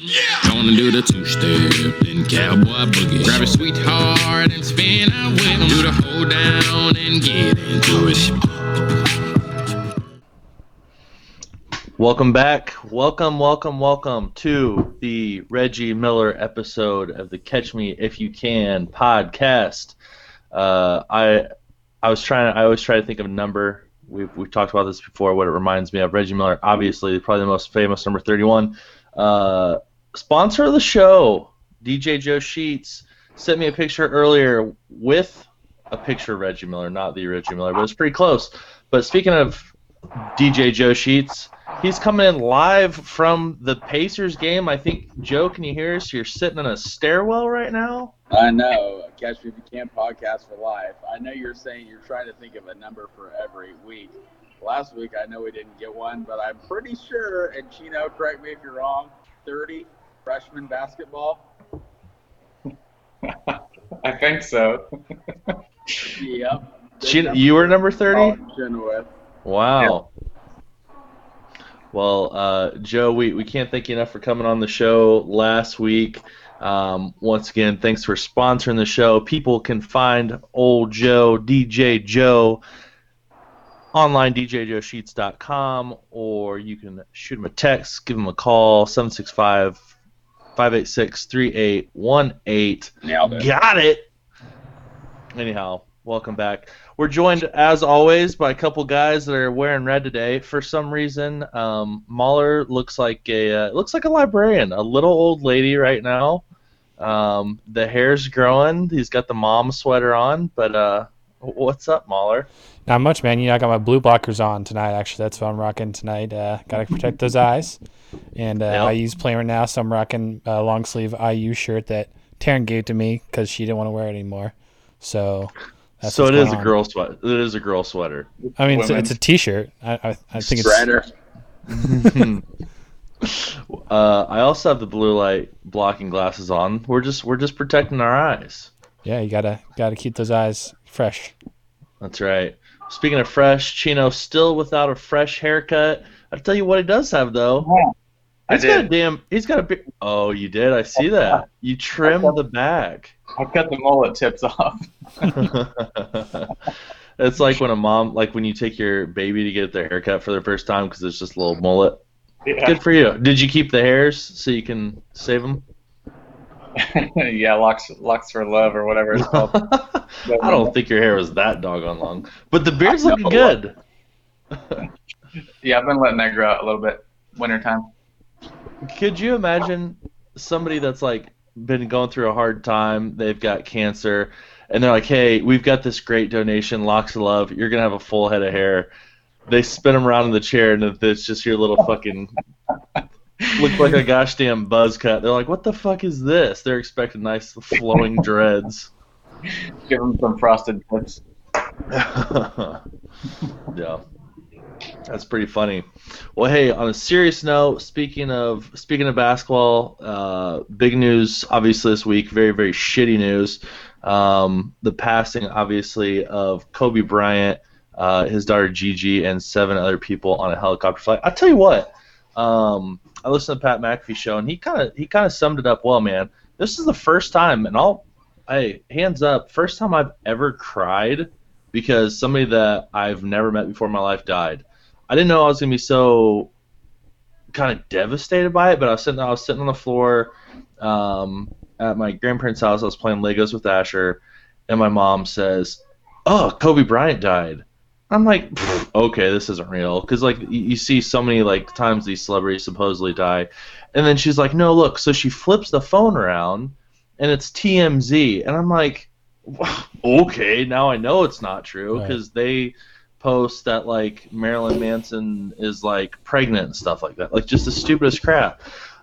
Gonna do the two step, cowboy boogie. Grab a sweetheart and spin. Do the hold down and get into it. Welcome back. Welcome, welcome, welcome to the Reggie Miller episode of the Catch Me If You Can podcast. Uh, I I was trying. I always try to think of a number. We've we've talked about this before. What it reminds me of Reggie Miller, obviously, probably the most famous number thirty-one. Uh, sponsor of the show, DJ Joe Sheets, sent me a picture earlier with a picture of Reggie Miller, not the Reggie Miller, but it's pretty close. But speaking of DJ Joe Sheets, he's coming in live from the Pacers game. I think Joe, can you hear us? You're sitting in a stairwell right now. I know. Catch Me If You Can podcast for life. I know you're saying you're trying to think of a number for every week. Last week, I know we didn't get one, but I'm pretty sure, and Chino, correct me if you're wrong, 30 freshman basketball. I think so. Yep. Chino, you were number thirty. Chenoweth. Wow. Well, uh, Joe, we, we can't thank you enough for coming on the show last week. Um, once again, thanks for sponsoring the show. People can find old Joe, DJ Joe, online djjoesheets.com, or you can shoot him a text, give him a call, 765 586 3818. Got it. Anyhow, welcome back. We're joined, as always, by a couple guys that are wearing red today. For some reason, um, Mahler looks like a uh, looks like a librarian, a little old lady right now. Um, the hair's growing. He's got the mom sweater on, but uh, what's up, Mahler? Not much, man. You know, I got my blue blockers on tonight. Actually, that's what I'm rocking tonight. Uh, Got to protect those eyes. And uh, Yep. IU's playing right now, so I'm rocking a long sleeve IU shirt that Taryn gave to me because she didn't want to wear it anymore. So. That's so it is a on. girl sweater. It is a girl sweater. I mean, it's, a- it's a T-shirt. I, I, I think it's. Strider. uh, I also have the blue light blocking glasses on. We're just we're just protecting our eyes. Yeah, you gotta gotta keep those eyes fresh. That's right. Speaking of fresh, Chino still without a fresh haircut. I'll tell you what he does have though. I He's got a damn. He's got a big. Oh, you did. I see that. You trimmed the back. I cut the mullet tips off. it's like when a mom, like when you take your baby to get their haircut for the first time because it's just a little mullet. Yeah, Good for you. Did you keep the hairs so you can save them? yeah, locks, locks for love or whatever it's called. I don't think your hair was that doggone long, but the beard's looking good. Yeah, I've been letting that grow out a little bit. Wintertime. Could you imagine somebody that's like been going through a hard time, they've got cancer, and they're like, "Hey, we've got this great donation, locks of love. You're gonna have a full head of hair." They spin them around in the chair, and it's just your little fucking look like a gosh damn buzz cut. They're like, "What the fuck is this?" They're expecting nice flowing dreads. Give them some frosted tips. yeah. That's pretty funny. Well, hey, on a serious note, speaking of speaking of basketball, uh, big news obviously this week. Very very shitty news. Um, the passing obviously of Kobe Bryant, uh, his daughter Gigi, and seven other people on a helicopter flight. I tell you what, um, I listened to Pat McAfee show and he kind of he kind of summed it up well, man. This is the first time, and I'll, hey, hands up, first time I've ever cried because somebody that I've never met before in my life died. I didn't know I was gonna be so kind of devastated by it, but I was sitting I was sitting on the floor um, at my grandparents' house. I was playing Legos with Asher, and my mom says, "Oh, Kobe Bryant died." I'm like, okay, this isn't real, because like you, you see so many like times these celebrities supposedly die, and then she's like, "No, look." So she flips the phone around, and it's TMZ, and I'm like, okay, now I know it's not true Right. because they post that like Marilyn Manson is like pregnant and stuff like that, like just the stupidest crap.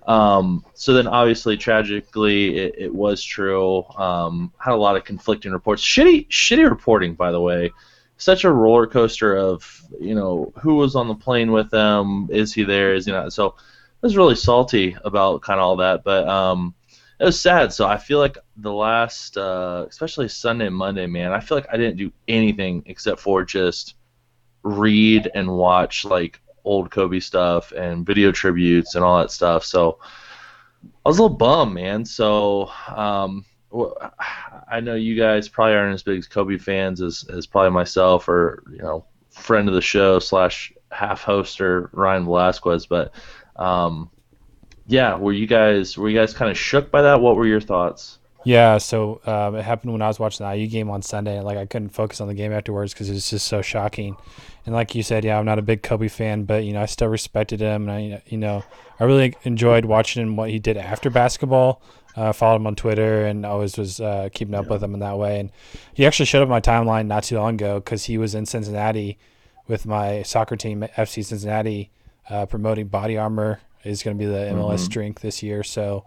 Um, so then, obviously, tragically, it, it was true. Um, had a lot of conflicting reports. Shitty, shitty reporting, by the way. Such a roller coaster of you know who was on the plane with them. Is he there? Is he not? So I was really salty about kind of all that, but um, it was sad. So I feel like the last, uh, especially Sunday and Monday, man, I feel like I didn't do anything except for just read and watch like old Kobe stuff and video tributes and all that stuff. So I was a little bummed, man. So um, I know you guys probably aren't as big as Kobe fans as, as probably myself or you know friend of the show slash half hoster Ryan Velasquez, but um, yeah, were you guys were you guys kind of shook by that? What were your thoughts? Yeah, so um, it happened when I was watching the IU game on Sunday. And, like I couldn't focus on the game afterwards because it was just so shocking. And like you said, yeah, I'm not a big Kobe fan, but you know I still respected him, and I you know I really enjoyed watching him what he did after basketball. Uh, followed him on Twitter and always was uh, keeping up yeah. with him in that way. And he actually showed up my timeline not too long ago because he was in Cincinnati with my soccer team, FC Cincinnati, uh, promoting Body Armor is going to be the MLS mm-hmm. drink this year. So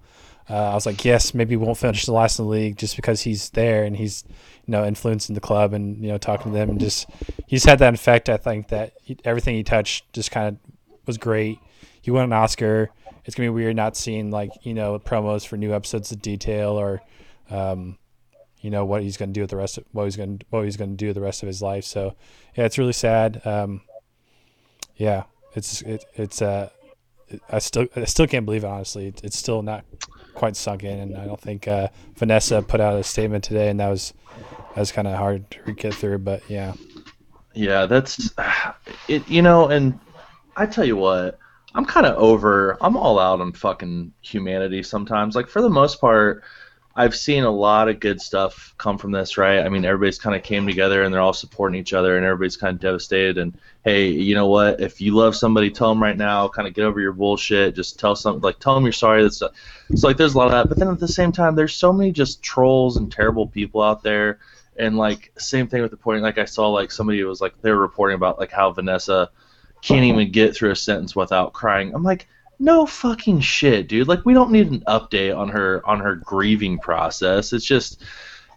uh, I was like, yes, maybe we won't finish the last in the league just because he's there and he's you know influencing the club and you know talking to them and just he's had that effect. I think that he, everything he touched just kind of was great. He won an Oscar it's gonna be weird not seeing like you know promos for new episodes of Detail or, um, you know what he's gonna do with the rest of what he's gonna what he's gonna do the rest of his life. So yeah, it's really sad. Um, yeah, it's it, it's uh, I still I still can't believe it. Honestly, it's still not quite sunk in, and I don't think uh, Vanessa put out a statement today, and that was that was kind of hard to get through. But yeah, yeah, that's it. You know, and I tell you what, I'm kind of over. I'm all out on fucking humanity sometimes. Like for the most part, I've seen a lot of good stuff come from this, right? I mean, everybody's kind of came together and they're all supporting each other, and everybody's kind of devastated. And hey, you know what? If you love somebody, tell them right now. Kind of get over your bullshit. Just tell some, like, tell them you're sorry. That's so like there's a lot of that. But then at the same time, there's so many just trolls and terrible people out there. And like same thing with the point. Like I saw like somebody was like they were reporting about like how Vanessa can't even get through a sentence without crying. I'm like, no fucking shit, dude. Like we don't need an update on her on her grieving process. It's just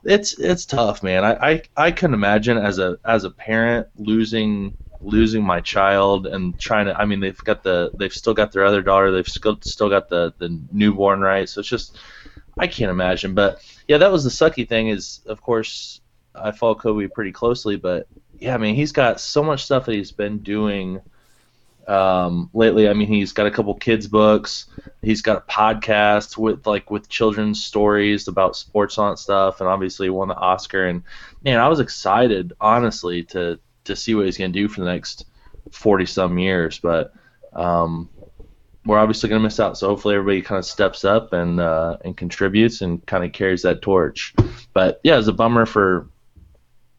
it's it's tough, man. I, I, I can imagine as a as a parent losing losing my child and trying to I mean they've got the they've still got their other daughter, they've still still got the, the newborn right. So it's just I can't imagine. But yeah, that was the sucky thing is of course I follow Kobe pretty closely, but yeah, I mean he's got so much stuff that he's been doing um, lately. I mean, he's got a couple kids books. He's got a podcast with like with children's stories about sports on stuff, and obviously won the Oscar. And man, I was excited, honestly, to to see what he's gonna do for the next forty some years. But um, we're obviously gonna miss out. So hopefully everybody kind of steps up and uh, and contributes and kind of carries that torch. But yeah, it's a bummer for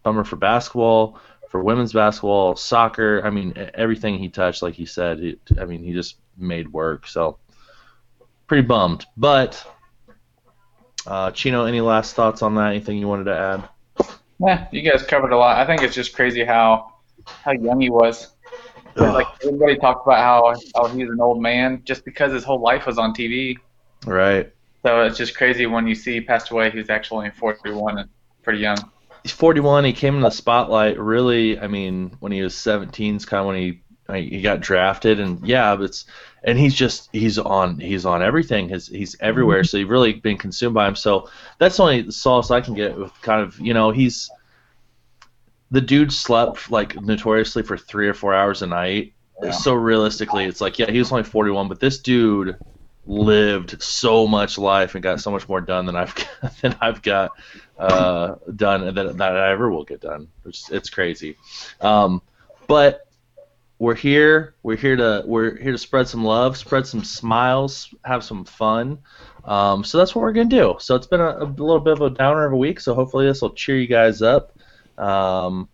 bummer for basketball for women's basketball, soccer. I mean, everything he touched, like he said, it, I mean, he just made work. So pretty bummed. But uh, Chino, any last thoughts on that? Anything you wanted to add? Yeah, you guys covered a lot. I think it's just crazy how how young he was. Like everybody talked about how how he's an old man just because his whole life was on TV. Right. So it's just crazy when you see he passed away. He's actually 41 and pretty young he's 41. He came in the spotlight really. I mean, when he was 17 is kind of when he he got drafted, and yeah, it's and he's just he's on he's on everything. His he's everywhere. Mm-hmm. So he's really been consumed by him. So that's the only solace I can get with kind of you know he's the dude slept like notoriously for three or four hours a night. Yeah. So realistically, it's like yeah, he was only 41, but this dude lived so much life and got so much more done than I've than I've got uh, done that, that ever will get done. It's, it's crazy, um, but we're here. We're here to we're here to spread some love, spread some smiles, have some fun. Um, so that's what we're gonna do. So it's been a, a, little bit of a downer of a week. So hopefully this will cheer you guys up. Um,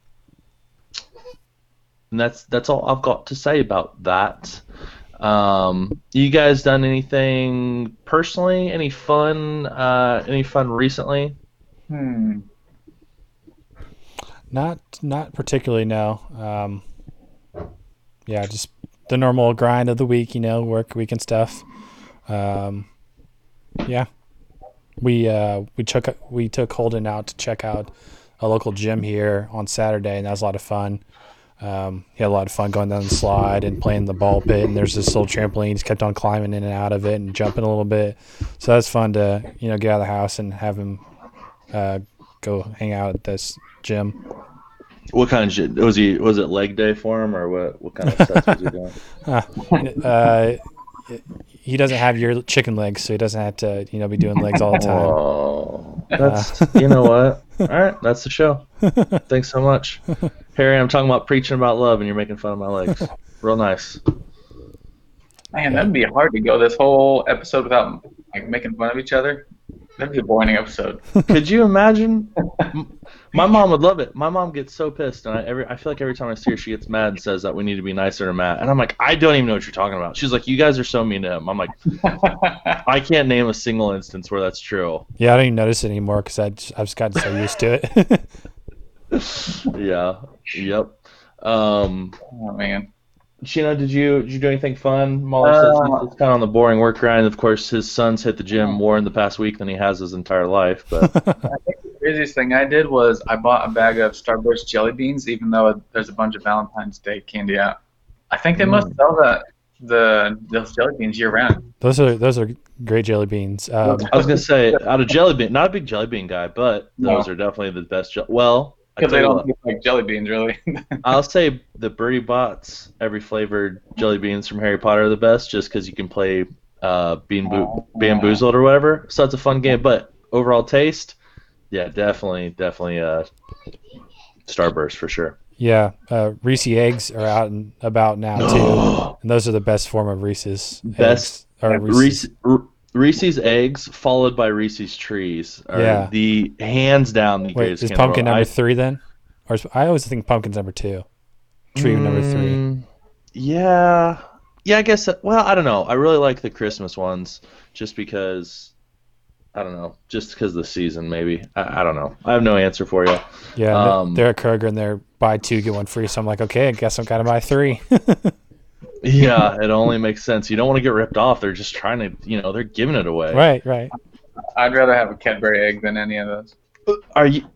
and that's that's all I've got to say about that. Um, you guys done anything personally? Any fun? Uh, any fun recently? Hmm. Not not particularly. No. Um, yeah, just the normal grind of the week. You know, work week and stuff. Um, yeah. We uh, we took we took Holden out to check out a local gym here on Saturday, and that was a lot of fun. Um, he had a lot of fun going down the slide and playing the ball pit. And there's this little trampoline. He's kept on climbing in and out of it and jumping a little bit. So that's fun to you know get out of the house and have him uh, go hang out at this gym. What kind of gym? Was he? Was it leg day for him, or what? What kind of stuff was he doing? uh, he doesn't have your chicken legs, so he doesn't have to you know be doing legs all the time. Oh, that's you know what? All right, that's the show. Thanks so much, Harry. I'm talking about preaching about love, and you're making fun of my legs. Real nice. Man, that'd be hard to go this whole episode without like making fun of each other. That'd be a boring episode. Could you imagine? My mom would love it. My mom gets so pissed, and I every I feel like every time I see her, she gets mad and says that we need to be nicer to Matt. And I'm like, I don't even know what you're talking about. She's like, you guys are so mean to him. I'm like, I can't name a single instance where that's true. Yeah, I don't even notice it anymore because I just, I've just gotten so used to it. Yeah. Yep. Um, oh man. Sheena, did you did you do anything fun? Mahler says Uh, he's kind of on the boring work grind. Of course, his son's hit the gym more in the past week than he has his entire life. But I think The craziest thing I did was I bought a bag of Starburst jelly beans, even though there's a bunch of Valentine's Day candy out. I think they must sell the the those jelly beans year round. those are those are great jelly beans. Um, I was gonna say, out of jelly bean, not a big jelly bean guy, but No. those are definitely the best. Je- well, I Because they don't what, look like jelly beans, really. I'll say the Bertie Bott's every flavored jelly beans from Harry Potter are the best, just because you can play uh, bean bo- Oh. bamboozled or whatever. So it's a fun game, but overall taste, yeah, definitely, definitely uh, Starburst for sure. yeah, uh, Reese eggs are out and about now too, and those are the best form of Reese's. Best eggs, or Reese's. Reese, R- Reese's eggs followed by Reese's trees are Yeah. the hands down the Wait, greatest. is candy in the pumpkin number I- three then? Or is, I always think pumpkin's number two. Tree number three. Mm, Yeah, yeah. I guess. Well, I don't know. I really like the Christmas ones, just because. I don't know. Just because the season, maybe. I, I don't know. I have no answer for you. Yeah, Um, they're at Kroger and they're buy two get one free. So I'm like, okay, I guess I'm gotta buy three. Yeah, it only makes sense. You don't want to get ripped off. They're just trying to, you know, they're giving it away. right, right. I'd rather have a Cadbury egg than any of those. Are you?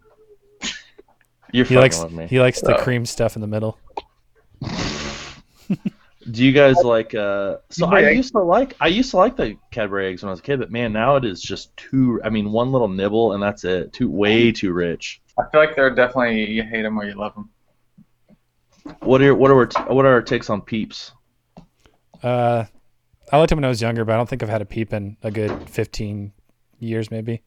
You're He likes with me. he likes the Oh. cream stuff in the middle. Do you guys like? uh So I Cadbury eggs? used to like. I used to like the Cadbury eggs when I was a kid, but man, now it is just too. I mean, one little nibble and that's it. Too way too rich. I feel like they're definitely you hate them or you love them. What are what are our, what are our takes on Peeps? Uh, I liked it when I was younger, but I don't think I've had a peep in a good 15 years, maybe.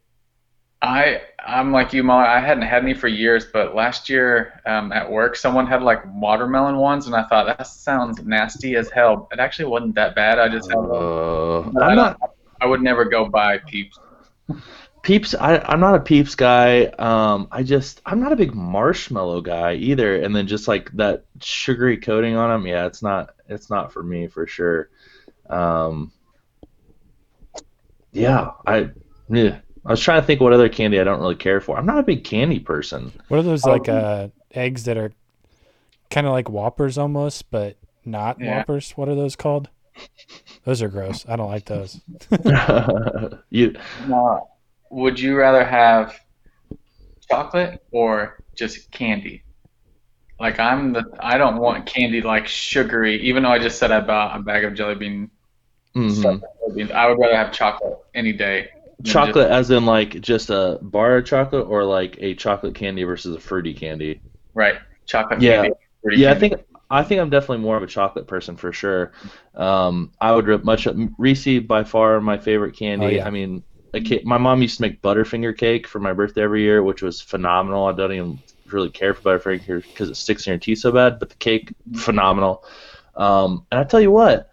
I I'm like you, Molly. I hadn't had any for years, but last year um, at work, someone had like watermelon ones, and I thought that sounds nasty as hell. It actually wasn't that bad. I just had. Uh, I I'm not don't- I would never go buy Peeps. Peeps. I, I'm not a Peeps guy. Um, I just I'm not a big marshmallow guy either. And then just like that sugary coating on them, yeah, it's not it's not for me for sure. Um, yeah, I yeah. I was trying to think what other candy I don't really care for. I'm not a big candy person. What are those Oh. like uh eggs that are kind of like Whoppers almost, but not Yeah. Whoppers? What are those called? Those are gross. I don't like those. you Now, would you rather have chocolate or just candy? Like I'm the I don't want candy like sugary. Even though I just said I bought a bag of jelly bean mhm. stuff, jelly beans, I would rather have chocolate any day. than just- chocolate as in like just a bar of chocolate or like a chocolate candy versus a fruity candy. right, chocolate Yeah. candy. fruity Yeah, I think I think I'm definitely more of a chocolate person for sure. Um, I would much Reese by far my favorite candy. Oh, yeah. I mean, a my mom used to make Butterfinger cake for my birthday every year, which was phenomenal. I don't even really care for Butterfinger here because it sticks in your teeth so bad, but the cake phenomenal. Um, and I tell you what,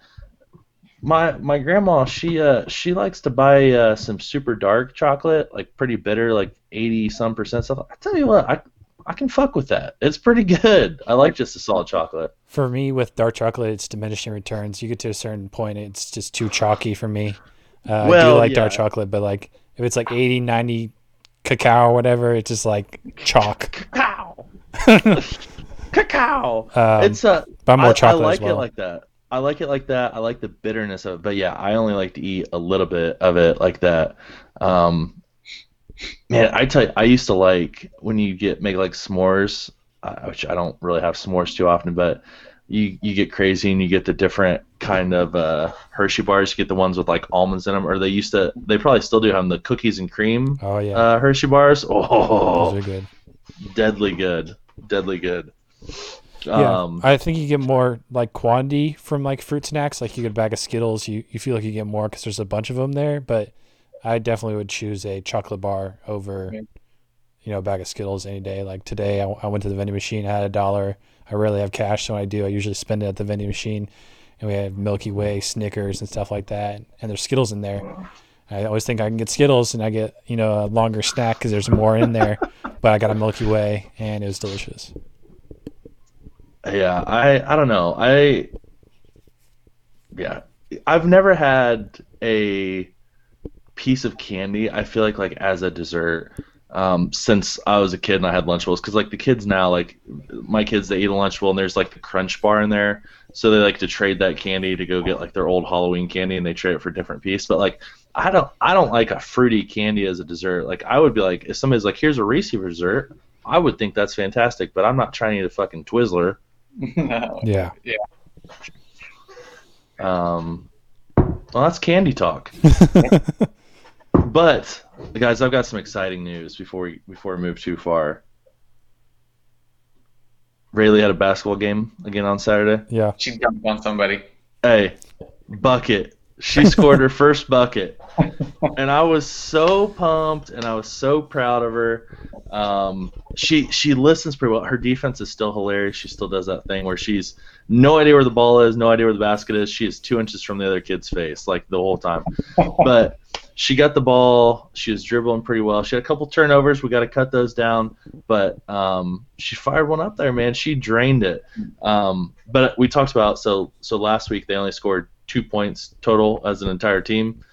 my my grandma she uh she likes to buy uh, some super dark chocolate, like pretty bitter, like eighty some percent stuff. I tell you what, I I can fuck with that. It's pretty good. I like just a solid chocolate. For me, with dark chocolate, it's diminishing returns. You get to a certain point, it's just too chalky for me. Uh, I do Well, like dark chocolate, but like if it's like 80, 90 cacao or whatever, it's just like chalk. Cacao. Cacao. Um, it's uh, but I'm more I, chocolate I like as well. it like that. I like it like that. I like the bitterness of it. But yeah, I only like to eat a little bit of it like that. Um, man, I tell you, I used to like when you get make like s'mores, uh, which I don't really have s'mores too often, but you you get crazy and you get the different kind of uh, Hershey bars. You get the ones with like almonds in them, or they used to. They probably still do have them, the cookies and cream oh yeah, uh, Hershey bars. Oh, those are good. deadly good, deadly good. Yeah, Um, I think you get more like quantity from like fruit snacks. Like you get a bag of Skittles, you, you feel like you get more because there's a bunch of them there. But I definitely would choose a chocolate bar over, you know, a bag of Skittles any day. Like today, I, I went to the vending machine, I had a dollar. I rarely have cash, so when I do, I usually spend it at the vending machine. And we have Milky Way, Snickers, and stuff like that. And there's Skittles in there. I always think I can get Skittles and I get you know a longer snack because there's more in there. but I got a Milky Way and it was delicious. Yeah, I I don't know. I yeah, I've never had a piece of candy. I feel like like as a dessert um, since I was a kid and I had Lunchables because like the kids now like my kids they eat a Lunchable and there's like the Crunch bar in there, so they like to trade that candy to go get like their old Halloween candy and they trade it for a different piece. But like I don't I don't like a fruity candy as a dessert. Like I would be like if somebody's like here's a Reese dessert, I would think that's fantastic. But I'm not trying to eat a fucking Twizzler. no. Yeah. Um, well, that's candy talk. but guys, I've got some exciting news before we before we move too far. Rayleigh had a basketball game again on Saturday. Yeah. She dumped on somebody. Hey, bucket. She scored her first bucket, and I was so pumped, and I was so proud of her. Um, she she listens pretty well. Her defense is still hilarious. She still does that thing where she's no idea where the ball is, no idea where the basket is. She is two inches from the other kid's face, like the whole time. But she got the ball. She was dribbling pretty well. She had a couple turnovers. We got to cut those down. But um, she fired one up there, man. She drained it. Um, but we talked about so so last week they only scored two points total as an entire team.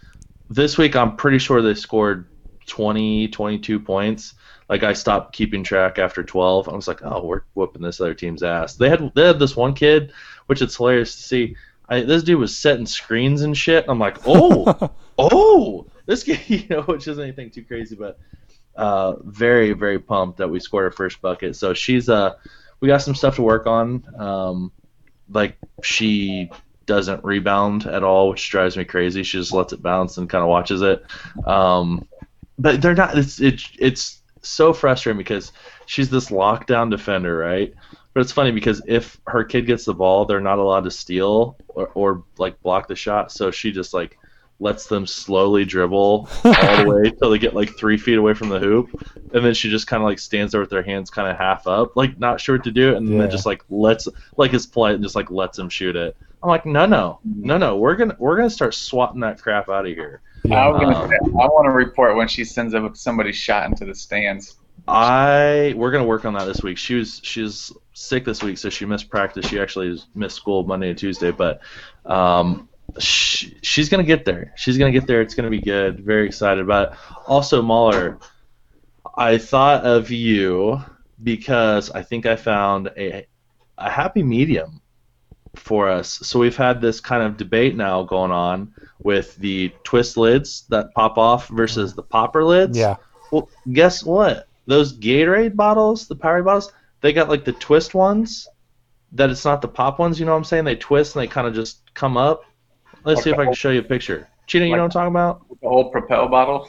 This week I'm pretty sure they scored 20, 22 points. Like I stopped keeping track after 12. I was like, oh, we're whooping this other team's ass. They had they had this one kid, which it's hilarious to see. I, this dude was setting screens and shit. I'm like, oh, oh, this kid, you know, which isn't anything too crazy, but uh, very, very pumped that we scored our first bucket. So she's uh, we got some stuff to work on. Um, like she doesn't rebound at all, which drives me crazy. She just lets it bounce and kind of watches it. Um, but they're not. It's it, it's so frustrating because she's this lockdown defender, right? But it's funny because if her kid gets the ball, they're not allowed to steal or, or like block the shot. So she just like lets them slowly dribble all the way till they get like three feet away from the hoop, and then she just kind of like stands there with her hands kind of half up, like not sure what to do, and Yeah. then just like lets like is polite and just like lets him shoot it. I'm like, no, no, no, no. We're gonna we're gonna start swatting that crap out of here. I was gonna Um, say, I want to report when she sends up somebody's shot into the stands. I we're gonna work on that this week. She was she's sick this week, so she missed practice. She actually missed school Monday and Tuesday, but um, she, she's gonna get there. She's gonna get there. It's gonna be good. Very excited about it. Also, Mahler, I thought of you because I think I found a a happy medium for us. So we've had this kind of debate now going on with the twist lids that pop off versus the popper lids. Yeah. Well, guess what? Those Gatorade bottles, the Powerade bottles, they got like the twist ones. That it's not the pop ones. You know what I'm saying? They twist and they kind of just come up. Let's see if I can show you a picture. Cheetah, you know what I'm talking about? The whole Propel bottle.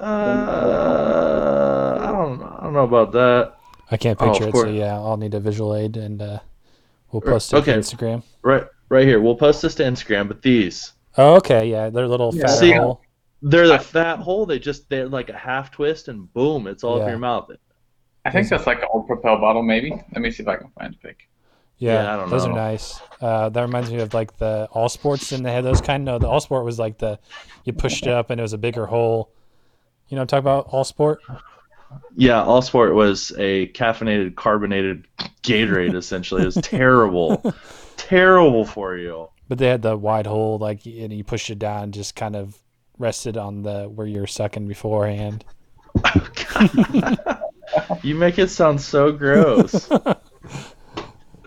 Uh, I don't, I don't know about that. I can't Oh, picture it, so yeah, I'll need a visual aid, and uh, we'll post it okay. to Instagram. Right, right here. We'll post this to Instagram. But these, Oh, okay, yeah, they're little Yeah. fatter See- hole. they're the fat hole. They just they're like a half twist and boom, it's all up your mouth. I think that's like an old Propel bottle, maybe. Let me see if I can find a pic. Yeah, Yeah, I don't those know. are nice. Uh, that reminds me of like the All Sports, and they had those kind. No, the All Sport was like the you pushed it up and it was a bigger hole. You know, talk about All Sport. Yeah, All Sport was a caffeinated, carbonated Gatorade. Essentially, it was terrible, terrible for you. But they had the wide hole, like, and you pushed it down, just kind of rested on the where you were sucking beforehand. you make it sound so gross.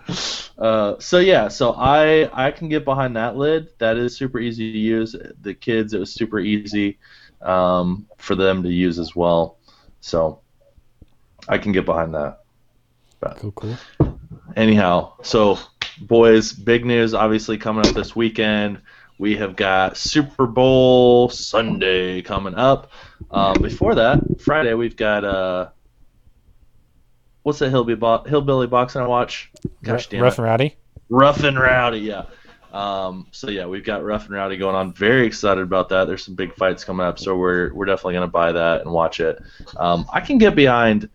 Uh, so yeah, so I I can get behind that lid. That is super easy to use. The kids, it was super easy um, for them to use as well. So I can get behind that. Cool, cool. Anyhow, so boys, big news obviously coming up this weekend. We have got Super Bowl Sunday coming up. Um, before that, Friday we've got uh, what's that hillbilly bo- hillbilly boxing I watch? Gosh damn Rough it. and Rowdy. Rough and Rowdy, yeah. Um, so yeah, we've got Rough and Rowdy going on. Very excited about that. There's some big fights coming up, so we're we're definitely gonna buy that and watch it. Um, I can get behind.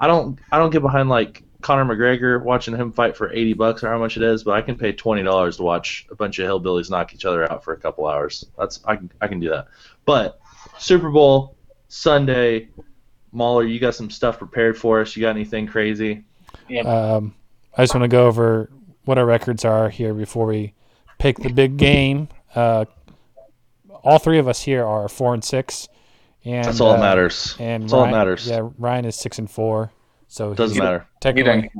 I don't I don't get behind like Conor McGregor watching him fight for 80 bucks or how much it is, but I can pay twenty dollars to watch a bunch of hillbillies knock each other out for a couple hours. That's I can I can do that. But Super Bowl Sunday, Mahler, you got some stuff prepared for us? You got anything crazy? Um, I just want to go over what our records are here before we pick the big game. Uh, all three of us here are four and six, and That's all that uh, matters. And That's all that matters. Yeah, Ryan is six and four, so Doesn't he's matter. He technically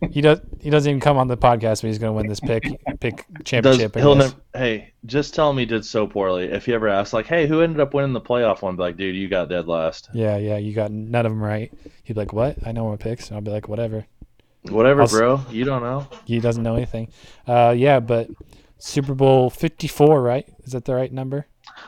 didn't he's not on here. he does he doesn't even come on the podcast, but he's going to win this pick pick championship. I he'll guess. nev- hey, just tell him he did so poorly. If he ever asks, like, hey, who ended up winning the playoff one? Be like, dude, you got dead last. Yeah, yeah, you got none of them right. He'd be like, "What? I know my picks." And I'll be like, "Whatever." Whatever, I'll bro. You don't know. He doesn't know anything. Uh, yeah, but Super Bowl Fifty Four, right? Is that the right number?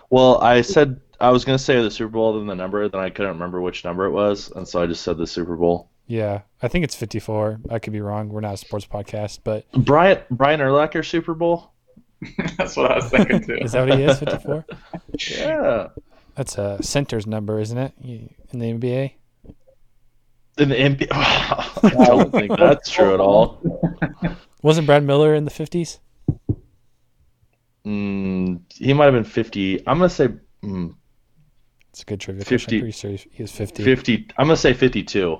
Well, I said I was gonna say the Super Bowl, then the number, then I couldn't remember which number it was, and so I just said the Super Bowl. Yeah, I think it's 54. I could be wrong. We're not a sports podcast, but Brian Brian Urlacher Super Bowl. That's what I was thinking too. is that what he is? 54? Yeah. That's a center's number, isn't it? In the NBA? In the NBA, I don't think that's true at all. Wasn't Brad Miller in the 50s? Mm, he might have been fifty. I'm gonna say mm, It's a good trivia question. 50. I'm pretty sure he was 50. fifty. I'm gonna say fifty-two.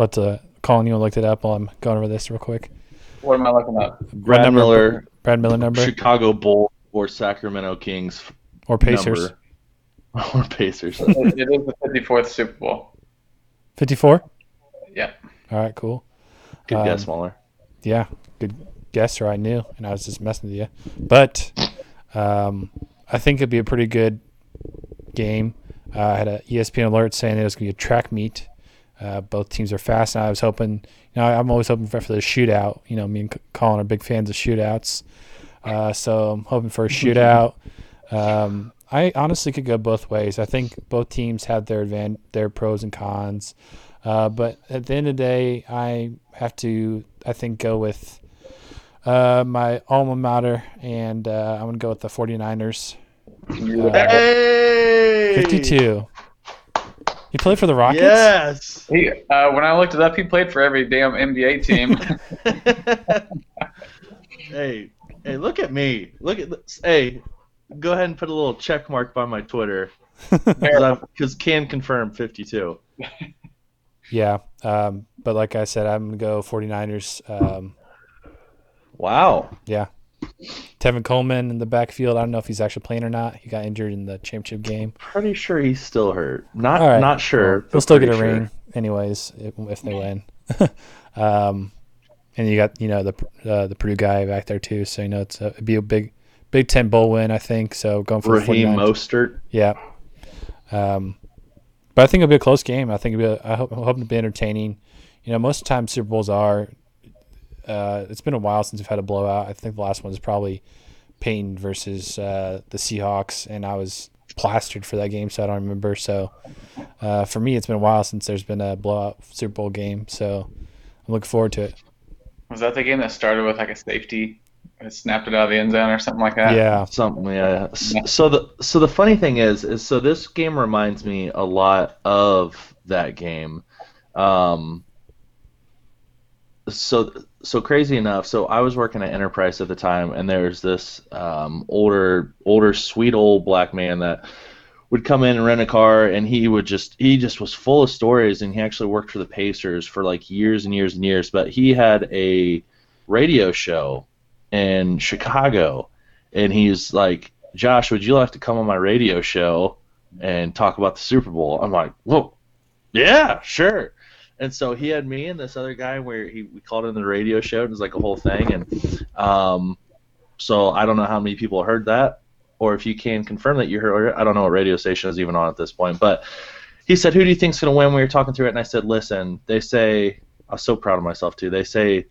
What, uh, Colin, you and looked it up while I'm going over this real quick. What am I looking up? Brad number- Miller, Brad Miller number Chicago Bull or Sacramento Kings or Pacers? number. or Pacers. it it is the 54th Super Bowl. 54? Yeah. All right, cool. Good Um, guess, Muller. Yeah, good guess, or I knew, and I was just messing with you. But um, I think it'd be a pretty good game. Uh, I had a ESPN alert saying it was going to be a track meet. Uh, both teams are fast, and I was hoping. You know, I'm always hoping for, for the shootout. You know, me and Colin are big fans of shootouts, uh, so I'm hoping for a shootout. Um, I honestly could go both ways. I think both teams have their advan- their pros and cons. Uh, but at the end of the day, I have to, I think, go with uh, my alma mater, and uh, I'm going to go with the 49ers. Uh, Hey! 52. He played for the Rockets? Yes. He, uh, when I looked it up, he played for every damn NBA team. hey, hey, look at me. Look at this. Hey, go ahead and put a little check mark by my Twitter because can confirm 52. Yeah. Um, but like I said, I'm going to go 49ers. Um, Wow. yeah. Tevin Coleman in the backfield. I don't know if he's actually playing or not. He got injured in the championship game. Pretty sure he's still hurt. Not right. not sure. Well, he'll still get a sure. ring, anyways, if, if they win. um, and you got you know the uh, the Purdue guy back there too, so you know it's a, it'd be a big Big Ten bowl win, I think. So going for the Raheem Mostert. Yeah. Um, but I think it'll be a close game. I think it'll be. A, I hope. I'm hoping to be entertaining. You know, most of the time Super Bowls are. Uh, it's been a while since we've had a blowout. I think the last one was probably Peyton versus uh, the Seahawks, and I was plastered for that game, so I don't remember. So uh, for me, it's been a while since there's been a blowout Super Bowl game. So I'm looking forward to it. Was that the game that started with like a safety? It snapped it out of the end zone or something like that? Yeah. Something, yeah. S- So the so the funny thing is, is so this game reminds me a lot of that game. Um, so so crazy enough, so I was working at Enterprise at the time, and there was this um, older older sweet old black man that would come in and rent a car, and he would just he just was full of stories, and he actually worked for the Pacers for like years and years and years. But he had a radio show in Chicago, and he's like, Josh, would you like to come on my radio show and talk about the Super Bowl? I'm like, whoa, yeah, sure. And so he had me and this other guy where he we called in the radio show. And it was like a whole thing, and um, so I don't know how many people heard that, or if you can confirm that you heard. I don't know what radio station is even on at this point, but he said, "Who do you think's going to win?" We were talking through it, and I said, "Listen, they say I was so proud of myself too. They say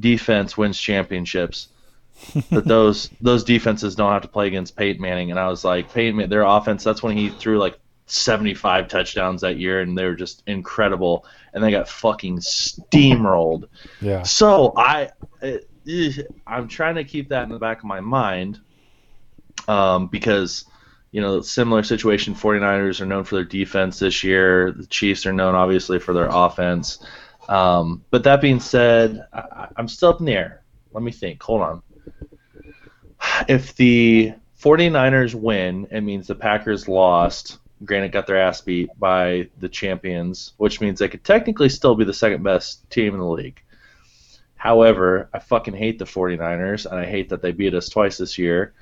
defense wins championships." that those those defenses don't have to play against Peyton Manning. And I was like, Peyton, Man- their offense. That's when he threw like 75 touchdowns that year, and they were just incredible. And they got fucking steamrolled. Yeah. So I, it, eh, I'm trying to keep that in the back of my mind, um, because you know similar situation. 49ers are known for their defense this year. The Chiefs are known obviously for their offense. Um, but that being said, I, I'm still up in the air. Let me think. Hold on. If the 49ers win, it means the Packers lost. Granted, got their ass beat by the champions, which means they could technically still be the second best team in the league. However, I fucking hate the 49ers, and I hate that they beat us twice this year.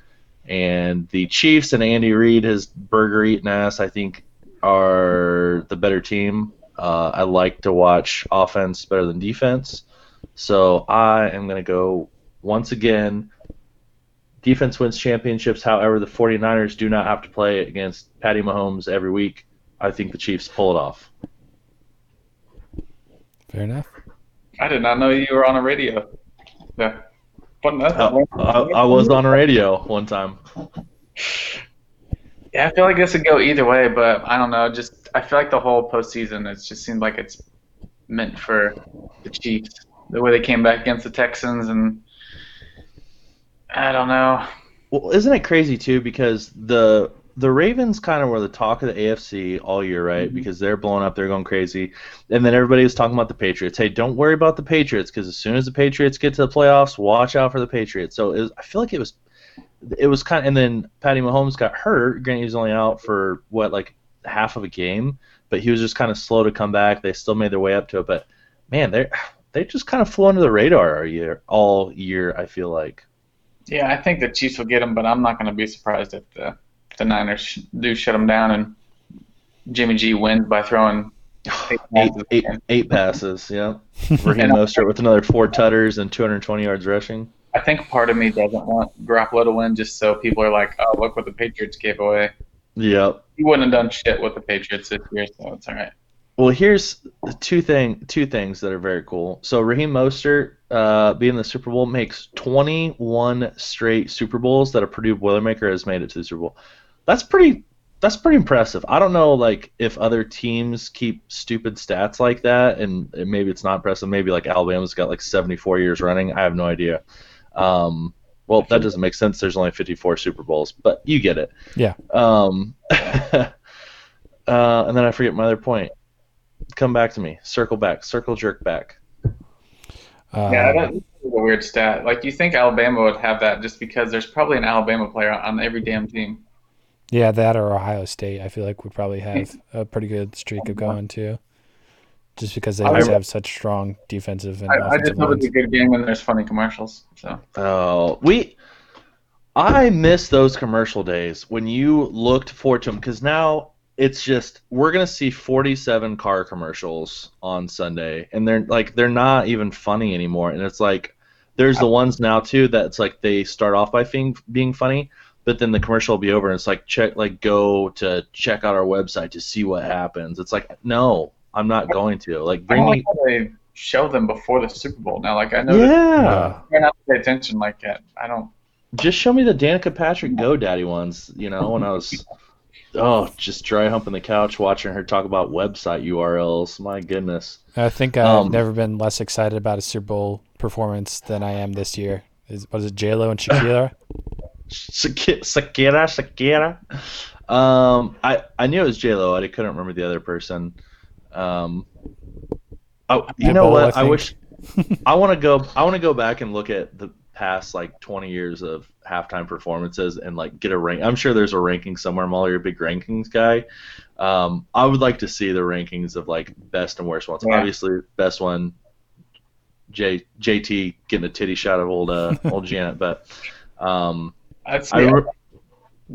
And the Chiefs and Andy Reid, his burger eating ass, I think, are the better team. Uh, I like to watch offense better than defense. So I am going to go once again. Defense wins championships. However, the 49ers do not have to play against Patty Mahomes every week. I think the Chiefs pull it off. Fair enough. I did not know you were on a radio. Yeah. But that's Uh, I, I was on a radio one time. Yeah, I feel like this would go either way, but I don't know. Just I feel like the whole postseason, it just seemed like it's meant for the Chiefs. The way they came back against the Texans, and I don't know. Well, isn't it crazy too? Because the the Ravens kind of were the talk of the AFC all year, right? Mm-hmm. Because they're blowing up, they're going crazy, and then everybody was talking about the Patriots. Hey, don't worry about the Patriots because as soon as the Patriots get to the playoffs, watch out for the Patriots. So it was, I feel like it was, it was kind of, and then Patty Mahomes got hurt. Granted, he was only out for what like half of a game, but he was just kind of slow to come back. They still made their way up to it, but man, they they just kind of flew under the radar all year. All year, I feel like. Yeah, I think the Chiefs will get them, but I'm not going to be surprised if the the Niners sh- do shut them down and Jimmy G wins by throwing eight Eight, passes eight, eight passes, yeah. Raheem Mostert with another four tutters and 220 yards rushing. I think part of me doesn't want Garoppolo to win just so people are like, oh, look what the Patriots gave away. Yep. He wouldn't have done shit with the Patriots this year, so it's all right. Well, here's two thing two things that are very cool. So Raheem Mostert, uh, being the Super Bowl, makes 21 straight Super Bowls that a Purdue Boilermaker has made it to the Super Bowl. That's pretty. That's pretty impressive. I don't know, like if other teams keep stupid stats like that, and maybe it's not impressive. Maybe like Alabama's got like 74 years running. I have no idea. Um, well, that doesn't make sense. There's only 54 Super Bowls, but you get it. Yeah. Um, uh, and then I forget my other point. Come back to me. Circle back. Circle jerk back. Uh, Yeah, that's a weird stat. Like, you think Alabama would have that just because there's probably an Alabama player on every damn team. yeah, that or Ohio State, I feel like would probably have a pretty good streak of going too. Just because they I- always have such strong defensive and I, I just offensive hope lines. it's a good game and there's funny commercials. So Oh, we. I miss those commercial days when you looked forward to them because now it's just we're gonna see 47 car commercials on Sunday, and they're like they're not even funny anymore. And it's like there's the ones now too that's like they start off by being being funny, but then the commercial will be over and it's like check like go to check out our website to see what happens. It's like no, I'm not going to. Like bring don't me. like show them before the Super Bowl now. Like I know that Yeah. I not pay attention like that. I don't. Just show me the Danica Patrick GoDaddy ones, you know, when I was oh, just dry humping the couch watching her talk about website URLs. My goodness. I think I've Um, never been less excited about a Super Bowl performance than I am this year. Is what is it, J Lo and Shakira? Shaki- Shakira, Shakira. Um, I I knew it was J Lo. I couldn't remember the other person. Um, oh, you know what? I I, wish I want to go. I want to go back and look at the past like 20 years of halftime performances and like get a rank. I'm sure there's a ranking somewhere. I'm all your big rankings guy. Um, I would like to see the rankings of like best and worst ones. Yeah. Obviously, best one. J JT getting a titty shot of old uh, old Janet, but um, I'd I re-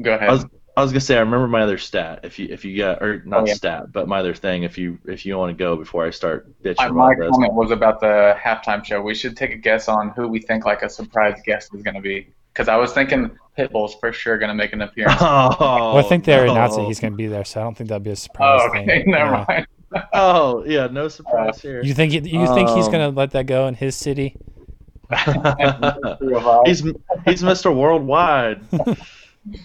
Go ahead. I was I was gonna say I remember my other stat. If you if you got or not Oh, yeah. stat, but my other thing. If you if you want to go before I start bitching My, my about this. comment was about the halftime show. We should take a guess on who we think like a surprise guest is going to be. Because I was thinking Pitbull's for sure going to make an appearance. Oh, well, I think they already announced that he's going to be there, so I don't think that'll be a surprise oh, okay, thing. never Yeah. mind. Oh yeah, no surprise here. You think he- you think he's Um, going to let that go in his city? he's he's Mr. Worldwide.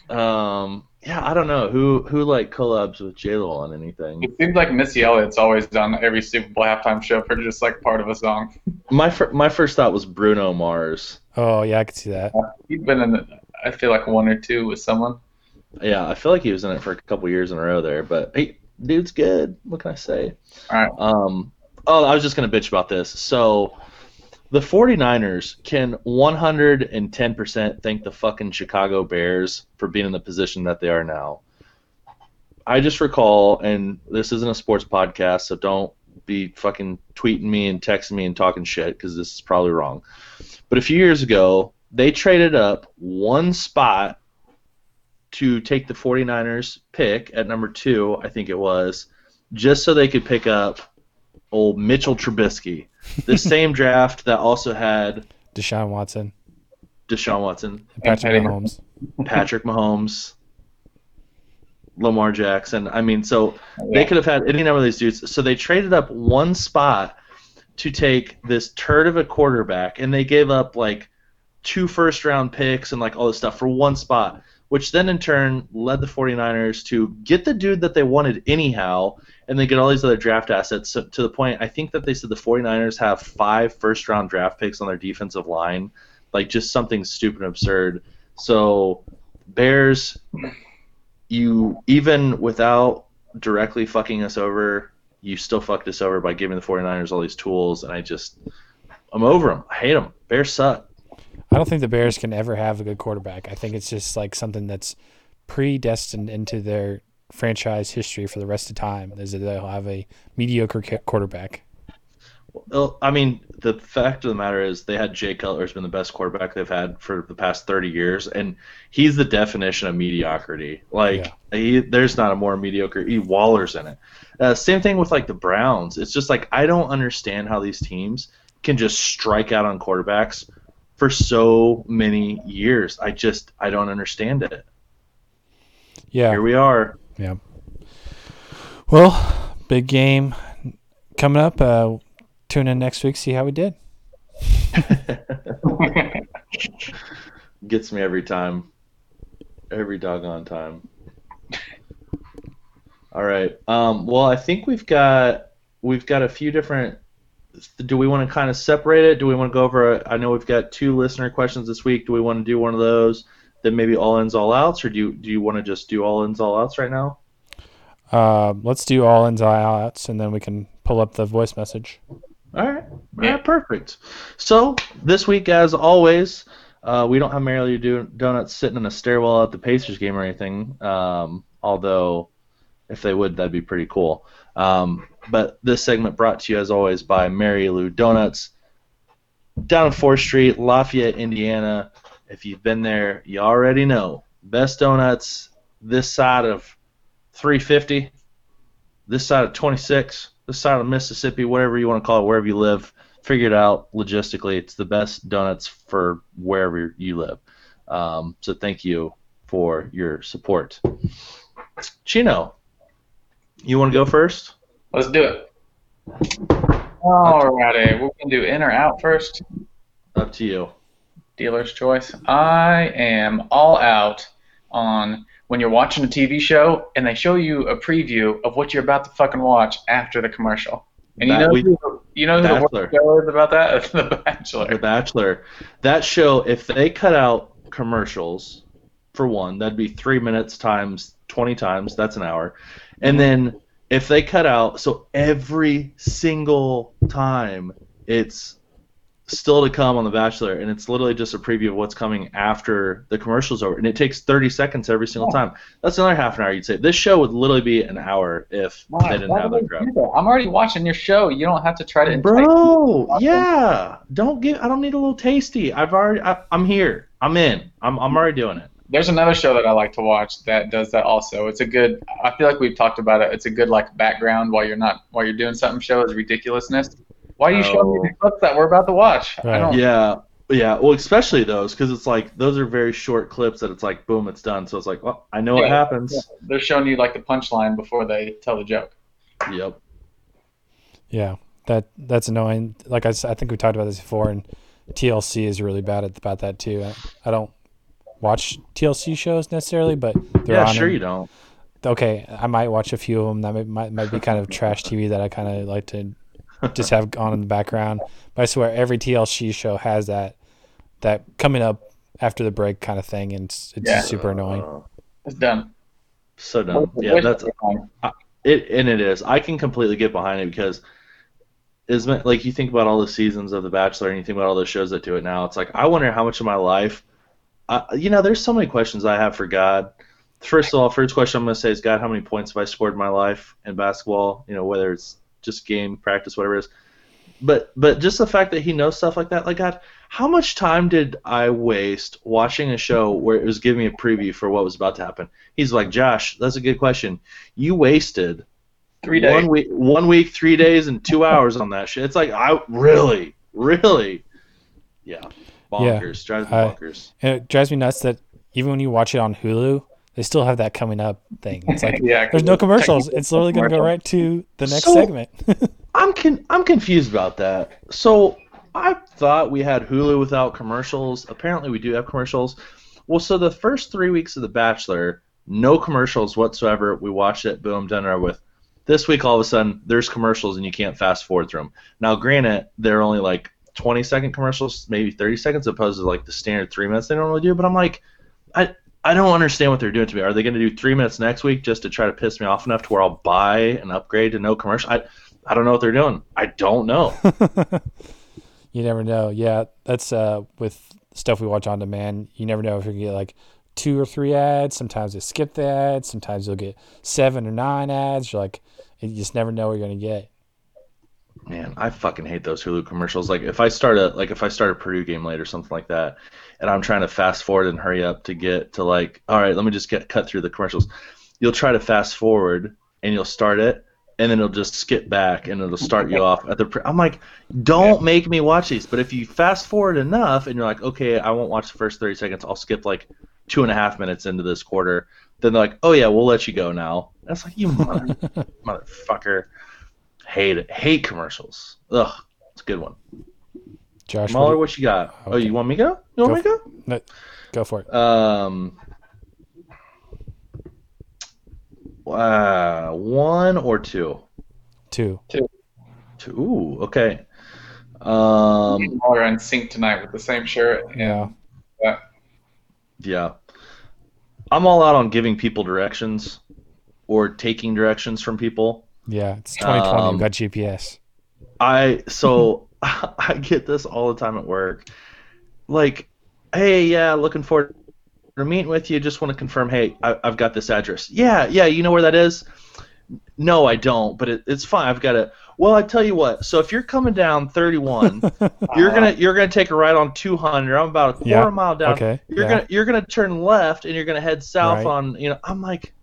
um, yeah, I don't know who who like collabs with J Lo on anything. It seems like Missy Elliott's always done every Super Bowl halftime show for just like part of a song. My fir- my first thought was Bruno Mars. Oh yeah, I could see that. He's been in, the, I feel like one or two with someone. Yeah, I feel like he was in it for a couple years in a row there, but hey, dude's good. What can I say? All right. Um, oh, I was just gonna bitch about this. So, the 49ers can 110% thank the fucking Chicago Bears for being in the position that they are now. I just recall, and this isn't a sports podcast, so don't be fucking tweeting me and texting me and talking shit because this is probably wrong. But a few years ago, they traded up one spot to take the 49ers pick at number two, I think it was, just so they could pick up old Mitchell Trubisky. The same draft that also had Deshaun Watson, Deshaun Watson, and Patrick Patty Mahomes. Patrick Mahomes, Lamar Jackson. I mean, so they could have had any number of these dudes. So they traded up one spot to take this turd of a quarterback, and they gave up like two first round picks and like all this stuff for one spot, which then in turn led the 49ers to get the dude that they wanted anyhow, and they get all these other draft assets so, to the point I think that they said the 49ers have five first round draft picks on their defensive line, like just something stupid and absurd. So Bears, you even without directly fucking us over, you still fucked us over by giving the 49ers all these tools, and I just I'm over them. I hate them. Bears suck. I don't think the Bears can ever have a good quarterback. I think it's just like something that's predestined into their franchise history for the rest of time. Is that they'll have a mediocre quarterback. Well, I mean, the fact of the matter is they had Jay Cutler's been the best quarterback they've had for the past 30 years, and he's the definition of mediocrity. Like, he, there's not a more mediocre. He Waller's in it. Uh, same thing with like the Browns. It's just like I don't understand how these teams can just strike out on quarterbacks for so many years. I just I don't understand it. Yeah. Here we are. Well, big game coming up. Uh, tune in next week. See how we did. Gets me every time. Every doggone time. All right. Um, well, I think we've got we've got a few different. Do we want to kind of separate it? Do we want to go over? A, I know we've got two listener questions this week. Do we want to do one of those? Then maybe all ins, all outs, or do you do you want to just do all ins, all outs right now? Uh, let's do all ins, all outs, and then we can pull up the voice message. All right. Yeah, perfect. So this week, as always, uh, we don't have Mary Lou Donuts sitting in a stairwell at the Pacers game or anything. Um, although, if they would, that'd be pretty cool. Um, but this segment brought to you, as always, by Mary Lou Donuts, down on Fourth Street, Lafayette, Indiana. If you've been there, you already know best donuts this side of 350, this side of 26 this side of Mississippi, whatever you want to call it, wherever you live, figure it out logistically. It's the best donuts for wherever you live. Um, so thank you for your support. Chino, you want to go first? Let's do it. Alrighty, we can do in or out first. Up to you. Dealer's choice. I am all out on when you're watching a TV show and they show you a preview of what you're about to fucking watch after the commercial. And you know, we- who, you know who the Bachelor. show is about that? The The Bachelor. Bachelor. That show, if they cut out commercials, for one, that'd be three minutes times 20 times. That's an hour. And then if they cut out, so every single time it's still to come on The Bachelor, and it's literally just a preview of what's coming after the commercial's over, and it takes 30 seconds every single time. That's another half an hour, you'd say. This show would literally be an hour if Why- they didn't have that crap. that? I'm already watching your show. You don't have to try to entice Bro, yeah. Don't give. I don't need a little tasty. I've already. I, I'm here. I'm in. I'm. I'm already doing it. There's another show that I like to watch that does that also. It's a good. I feel like we've talked about it. It's a good like background while you're not while you're doing something. Show is ridiculousness. Why do you showing me the clips that we're about to watch? I Right. don't. Yeah. Yeah. Well, especially those because it's like those are very short clips that it's like boom, it's done. So it's like, well, I know what Yeah. happens. They're showing you like the punchline before they tell the joke. Yep. Yeah, that that's annoying. Like I, I think we talked about this before, and TLC is really bad at about that too. I, I don't watch TLC shows necessarily, but they're Yeah, on sure and- you don't. Okay, I might watch a few of them. That might might, might be kind of trash TV that I kind of like to just have on in the background. But I swear, every TLC show has that that coming up after the break kind of thing, and it's, it's Yeah. super annoying. It's done. so dumb. Yeah, that's it. It and it is. I can completely get behind it because is like you think about all the seasons of The Bachelor and you think about all the shows that do it now. It's like I wonder how much of my life, uh, you know, there's so many questions I have for God. First of all, first question I'm going to say is God, how many points have I scored in my life in basketball? You know, whether it's just game practice, whatever it is. But but just the fact that he knows stuff like that, like God, how much time did I waste watching a show where it was giving me a preview for what was about to happen? He's like, Josh, that's a good question. You wasted Three days. one week, one week, three days, and two hours on that shit. It's like I really, really, yeah, bonkers, drives me bonkers. And it drives me nuts that even when you watch it on Hulu, they still have that coming up thing. It's like yeah, there's no commercials. It's literally going to go right to the next So- segment. I'm con- I'm confused about that. So I thought we had Hulu without commercials. Apparently, we do have commercials. Well, so the first three weeks of The Bachelor, no commercials whatsoever. We watched it, boom, done over with. This week, all of a sudden, there's commercials and you can't fast forward through them. Now, granted, they're only like 20 second commercials, maybe 30 seconds, opposed to like the standard three minutes they normally do. But I'm like, I I don't understand what they're doing to me. Are they going to do three minutes next week just to try to piss me off enough to where I'll buy an upgrade to no commercial? I I don't know what they're doing. I don't know. you never know. Yeah, that's uh, with stuff we watch on demand. You never know if you get like two or three ads. Sometimes they skip the ads. Sometimes you'll get seven or nine ads. You're like, you just never know what you're gonna get. Man, I fucking hate those Hulu commercials. Like if I start a like if I start a Purdue game late or something like that, and I'm trying to fast forward and hurry up to get to like, all right, let me just get cut through the commercials. You'll try to fast forward and you'll start it, and then it'll just skip back and it'll start you off at the. Pre- I'm like, don't make me watch these. But if you fast forward enough and you're like, okay, I won't watch the first 30 seconds. I'll skip like two and a half minutes into this quarter. Then they're like, oh yeah, we'll let you go now. That's like you mother, motherfucker. Hate it. Hate commercials. Ugh, it's a good one. Josh, what what you got? Oh, you want me to go? You want me to you- no, go for it. Um, uh, one or two? Two. Two. Two. Ooh, okay. Um, We're in sync tonight with the same shirt. Yeah. Yeah. yeah. I'm all out on giving people directions or taking directions from people. Yeah. It's 2020. Um, got GPS. I so I get this all the time at work. Like, hey, yeah, looking forward to meeting with you. Just want to confirm, hey, I, I've got this address. Yeah, yeah, you know where that is? No, I don't, but it, it's fine. I've got it. Well, I tell you what. So if you're coming down 31, you're gonna you're gonna take a right on 200. I'm about a quarter Yeah, mile down. okay, You're yeah. gonna you're gonna turn left and you're gonna head south Right. on. You know, I'm like,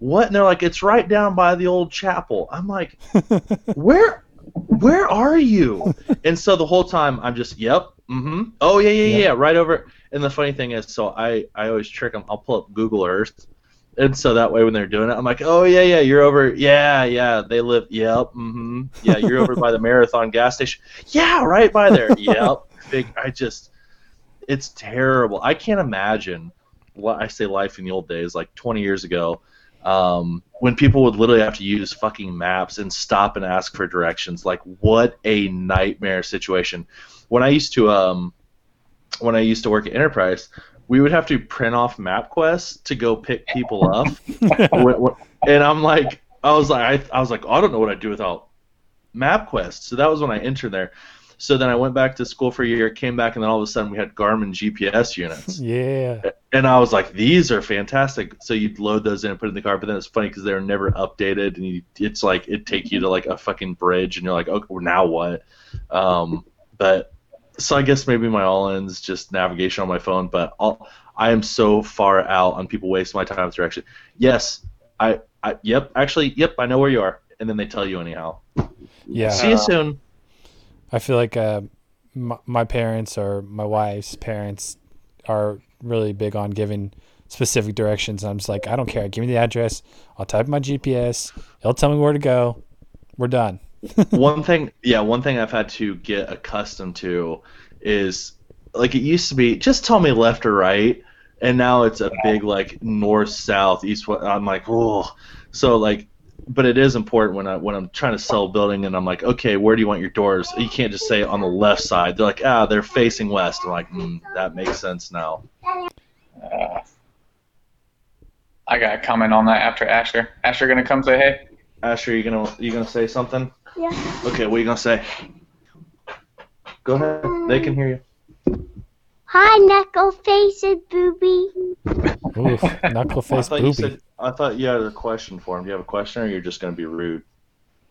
what? And they're like, it's right down by the old chapel. I'm like, where where are you? and so the whole time I'm just, yep, mm-hmm. Oh yeah, yeah, Yeah. yeah, right over. And the funny thing is, so I I always trick them. I'll pull up Google Earth, and so that way when they're doing it, I'm like, oh yeah, yeah, you're over. Yeah, yeah, they live. Yep, mm-hmm. Yeah, you're over by the Marathon gas station. Yeah, right by there. Yep. Big. I just, it's terrible. I can't imagine. What I say, life in the old days, like 20 years ago um, when people would literally have to use fucking maps and stop and ask for directions. Like, what a nightmare situation. When I used to, um, when I used to work at Enterprise, we would have to print off MapQuest to go pick people up, and I'm like, I was like, I, I was like, I don't know what I'd do without MapQuest. So that was when I entered there. So then I went back to school for a year, came back, and then all of a sudden we had Garmin GPS units. yeah. And I was like, these are fantastic. So you'd load those in and put it in the car, but then it's funny because they're never updated, and you, it's like it take you to like a fucking bridge, and you're like, okay, well, now what? Um, but so I guess maybe my all-ins just navigation on my phone, but I am so far out on people wasting my time with direction. Yes, I, I, yep, actually, yep, I know where you are, and then they tell you anyhow. Yeah. See you soon. I feel like uh, my, my parents or my wife's parents are really big on giving specific directions. I'm just like, I don't care. Give me the address. I'll type my GPS. It'll tell me where to go. We're done. one thing yeah one thing i've had to get accustomed to is like it used to be just tell me left or right and now it's a big like north, south, east. West. I'm like, oh, so like, but it is important when I when I'm trying to sell a building and I'm like, okay, where do you want your doors? You can't just say on the left side. They're like, ah, they're facing west. I'm like, mm, that makes sense now. Uh, I got a comment on that after Asher. Asher gonna come say hey. Asher, you gonna you gonna say something? Yeah. Okay, what are you gonna say? Go ahead. They can hear you. Hi, knuckle faced booby. Oof, knuckle I face thought you booby. said I thought you had a question for him. Do you have a question, or you're just gonna be rude?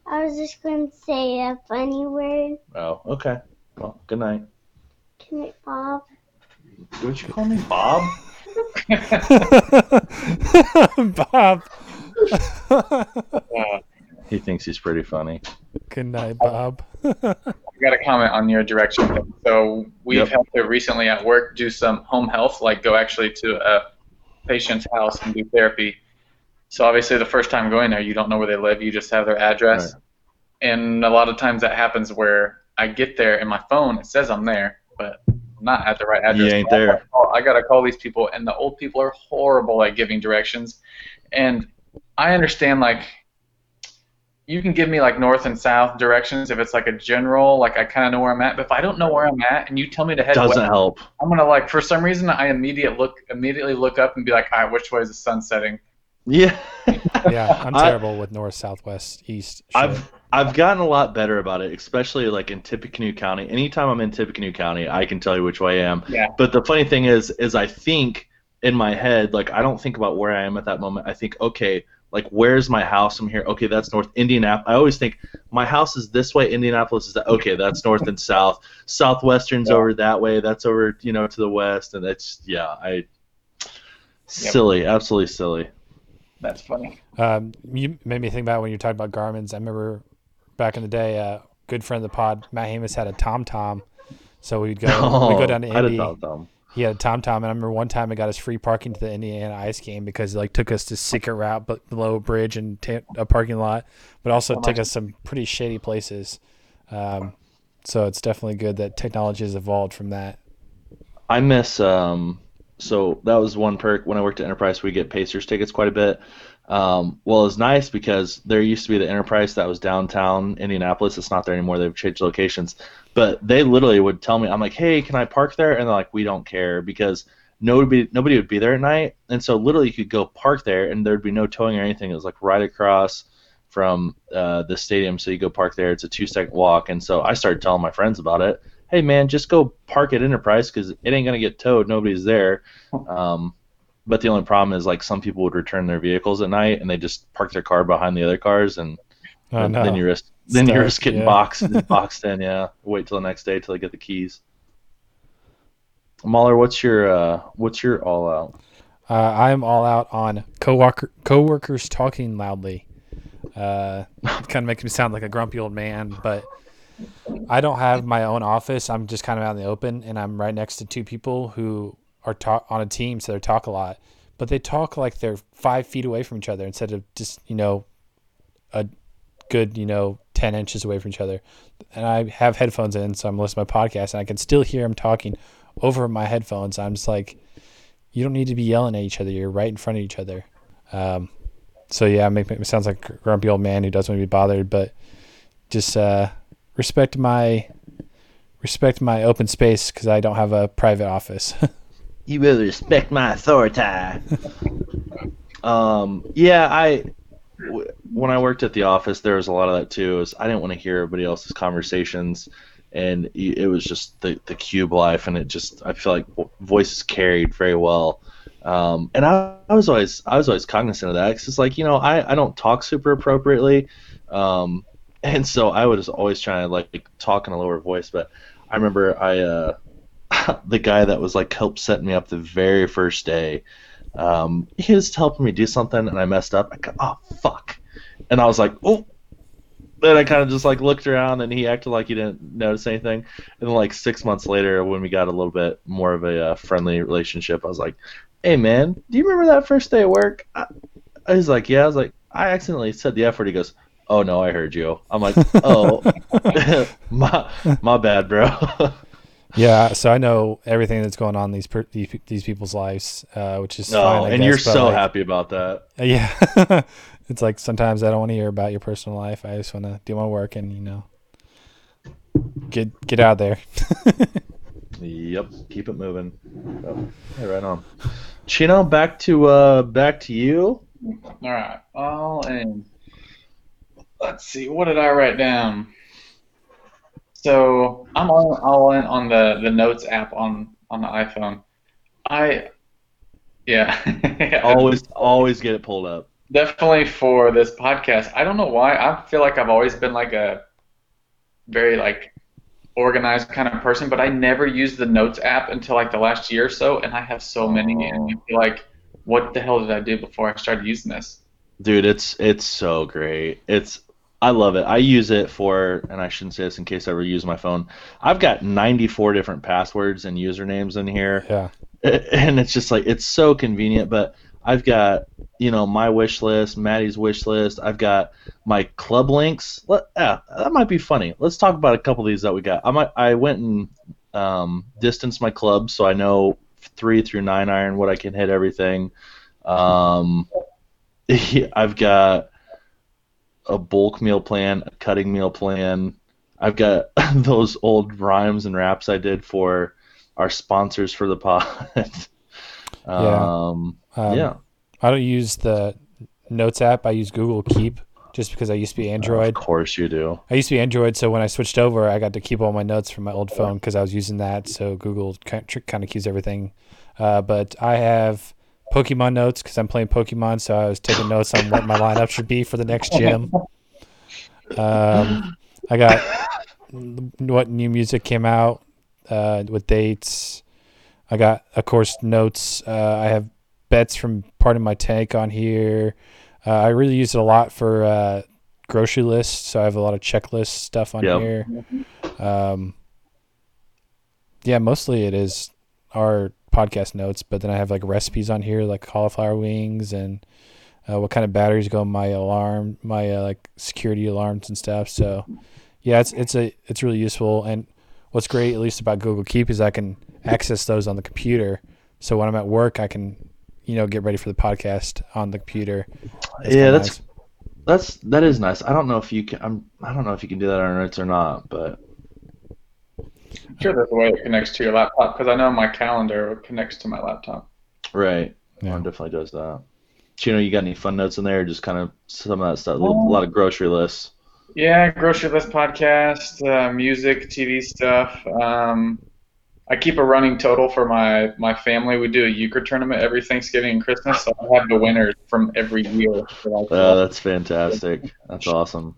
I was just going to say a funny word. Oh, okay. Well, good night. Can it, Bob? Would you call me Bob? Bob. He thinks he's pretty funny. Good night, Bob. I got a comment on your direction. thing. So we've Yep. had to recently at work do some home health, like go actually to a patient's house and do therapy. So obviously the first time going there, you don't know where they live. You just have their address. And a lot of times that happens where I get there and my phone it says I'm there, but I'm not at the right address. You ain't I there. gotta call- I gotta call these people, and the old people are horrible at giving directions. And I understand like you can give me like north and south directions if it's like a general, like I kind of know where I'm at. But if I don't know where I'm at, and you tell me to head Doesn't west, help. I'm gonna like for some reason I immediate look immediately look up and be like, all right, which way is the sun setting? Yeah. Yeah, I'm I- terrible with north, south, west, east. shit. I've I've gotten a lot better about it, especially like in Tippecanoe County. Anytime I'm in Tippecanoe County, I can tell you which way I am. Yeah. But the funny thing is, is I think in my head, like I don't think about where I am at that moment. I think, okay, like where's my house from here? Okay, that's North Indianapolis. I always think my house is this way. Indianapolis is that. Okay, that's north and south. Southwestern's Yeah. over that way. That's over, you know, to the west, and it's yeah, I. Silly, absolutely silly. That's funny. Um, you made me think about when you talked about Garmin's. I remember back in the day, a good friend of the pod, Matt Hamus, had a Tom Tom. So we'd go, we'd go down to Oh, I'd have Indy. He had a Tom Tom, and I remember one time I got us free parking to the Indiana Ice game because it like took us to secret route, but below a bridge and ta a parking lot, but also Oh, took us some pretty shady places. Um, so it's definitely good that technology has evolved from that. I miss um so that was one perk when I worked at Enterprise we get Pacers tickets quite a bit. Um, well, it's nice because there used to be the Enterprise that was downtown Indianapolis. It's not there anymore. They've changed locations. But they literally would tell me, I'm like, hey, can I park there? And they're like, we don't care because nobody nobody would be there at night. And so literally you could go park there and there'd be no towing or anything. It was like right across from uh, the stadium. So you go park there. It's a two second walk. And so I started telling my friends about it hey man, just go park at Enterprise because it ain't gonna get towed. Nobody's there. Um, but the only problem is like some people would return their vehicles at night and they just park their car behind the other cars and Oh, then, no. then you risk then you're just getting yeah. boxed boxed in. Yeah, wait till the next day till they get the keys. Mahler, what's your uh, what's your all out? Uh, I'm all out on coworker coworkers talking loudly. Uh, it kind of makes me sound like a grumpy old man, but I don't have my own office. I'm just kind of out in the open, and I'm right next to two people who are talk on a team, so they talk a lot. But they talk like they're five feet away from each other instead of just you know a good you know ten inches away from each other. And I have headphones in, so I'm listening to my podcast, and I can still hear them talking over my headphones. I'm just like you don't need to be yelling at each other. You're right in front of each other. Um, so yeah, make, make, it sounds like a grumpy old man who doesn't want to be bothered, but just uh, respect my respect my open space because I don't have a private office. You will respect my authority. um, yeah, I when I worked at the office, there was a lot of that too. Is I didn't want to hear everybody else's conversations, and it was just the the cube life, and it just I feel like voices carried very well. Um, and I, I was always I was always cognizant of that because it's like you know I, I don't talk super appropriately, um, and so I was always trying to like talk in a lower voice. But I remember I uh, the guy that was like helped set me up the very first day. Um, he was helping me do something, and I messed up. I go, oh fuck, and I was like, oh. Then I kind of just like looked around, and he acted like he didn't notice anything. And then like six months later, when we got a little bit more of a uh, friendly relationship, I was like, "Hey man, do you remember that first day at work?" I, I was like, "Yeah." I was like, "I accidentally said the F word." He goes, "Oh no, I heard you." I'm like, "Oh, my my bad, bro." Yeah, so I know everything that's going on in these per, these, these people's lives, uh, which is No, fine. I and you're so like, happy about that. Yeah, it's like sometimes I don't want to hear about your personal life. I just want to do my work and you know get get out there. Yep, keep it moving. Oh, hey, right on. Chino, back to uh, back to you. All right, all in. Let's see, what did I write down? So I'm all, all in on the, the Notes app on, on the iPhone. I, yeah, Always, always get it pulled up. definitely for this podcast. I don't know why. I feel like I've always been like a very like organized kind of person, but I never used the Notes app until like the last year or so, and I have so many, and I feel like, what the hell did I do before I started using this? Dude, it's it's so great. It's I love it. I use it for, and I shouldn't say this in case I ever use my phone. I've got 94 different passwords and usernames in here, yeah, and it's just like it's so convenient. But I've got you know my wish list, Maddie's wish list. I've got my club links. Let, yeah, that might be funny. Let's talk about a couple of these that we got. I might I went and um, distanced my clubs so I know three through nine iron what I can hit everything. Um, I've got a bulk meal plan, a cutting meal plan. I've got those old rhymes and raps I did for our sponsors for the pod. um, Um, yeah. I don't use the Notes app. I use Google Keep just because I used to be Android. Of course you do. I used to be Android, so when I switched over, I got to keep all my notes from my old phone because I was using that. So Google kind of keeps everything. Uh, but I have Pokemon notes because I'm playing Pokemon, so I was taking notes on what my lineup should be for the next gym. Um, I got what new music came out uh, with dates. I got, of course, notes. Uh, I have bets from part of my tank on here. Uh, I really use it a lot for uh, grocery lists, so I have a lot of checklist stuff on Yep. here. Um, yeah, mostly it is our podcast notes, but then I have like recipes on here, like cauliflower wings and uh, what kind of batteries go in my alarm, my uh, like security alarms and stuff. So yeah, it's it's a it's really useful. And what's great, at least about Google Keep, is I can access those on the computer. So when I'm at work, I can you know get ready for the podcast on the computer. It's yeah, that's nice. that's that is nice. I don't know if you can. I'm. I don't know if you can do that on notes or not, but I'm sure there's a way it connects to your laptop because I know my calendar connects to my laptop. right. Yeah. One definitely does that. Chino, you know, you got any fun notes in there? Just kind of some of that stuff. A a lot of grocery lists. Yeah, grocery list podcast, uh, music, TV stuff. Um, I keep a running total for my my family. We do a euchre tournament every Thanksgiving and Christmas, so I have the winners from every year. that I Oh, that's fantastic. That's awesome.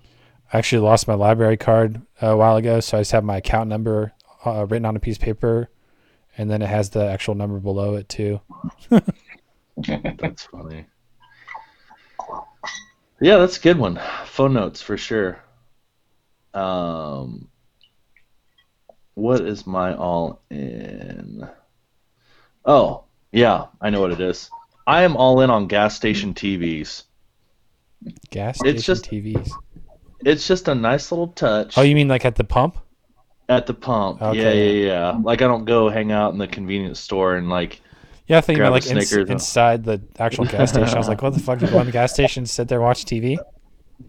I actually lost my library card a while ago, so I just have my account number uh, written on a piece of paper, and then it has the actual number below it too. That's funny. Yeah, that's a good one. Phone notes for sure. Um, what is my all in? Oh, yeah, I know what it is. I am all in on gas station TVs. Gas It's station just- TVs. It's just a nice little touch Oh, you mean like at the pump? At the pump. Okay. Yeah, yeah, yeah. Like I don't go hang out in the convenience store and like Yeah, I think you Grab meant a like ins- inside the actual gas station. I was like, what the fuck? You go in the gas station, sit there, watch TV?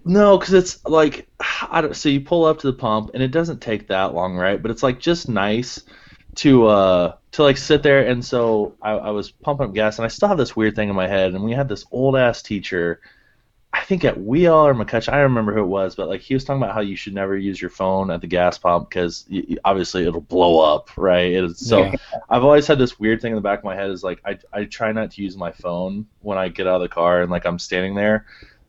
No, because it's like I don't. So you pull up to the pump, and it doesn't take that long, right? But it's like just nice to uh to like sit there. And so I, I was pumping up gas, and I still have this weird thing in my head. And we had this old ass teacher, I think at Wheel or McCutcheon, I don't remember who it was, but like he was talking about how you should never use your phone at the gas pump because obviously it'll blow up, right? It is, so Yeah. I've always had this weird thing in the back of my head is like I I try not to use my phone when I get out of the car and like I'm standing there.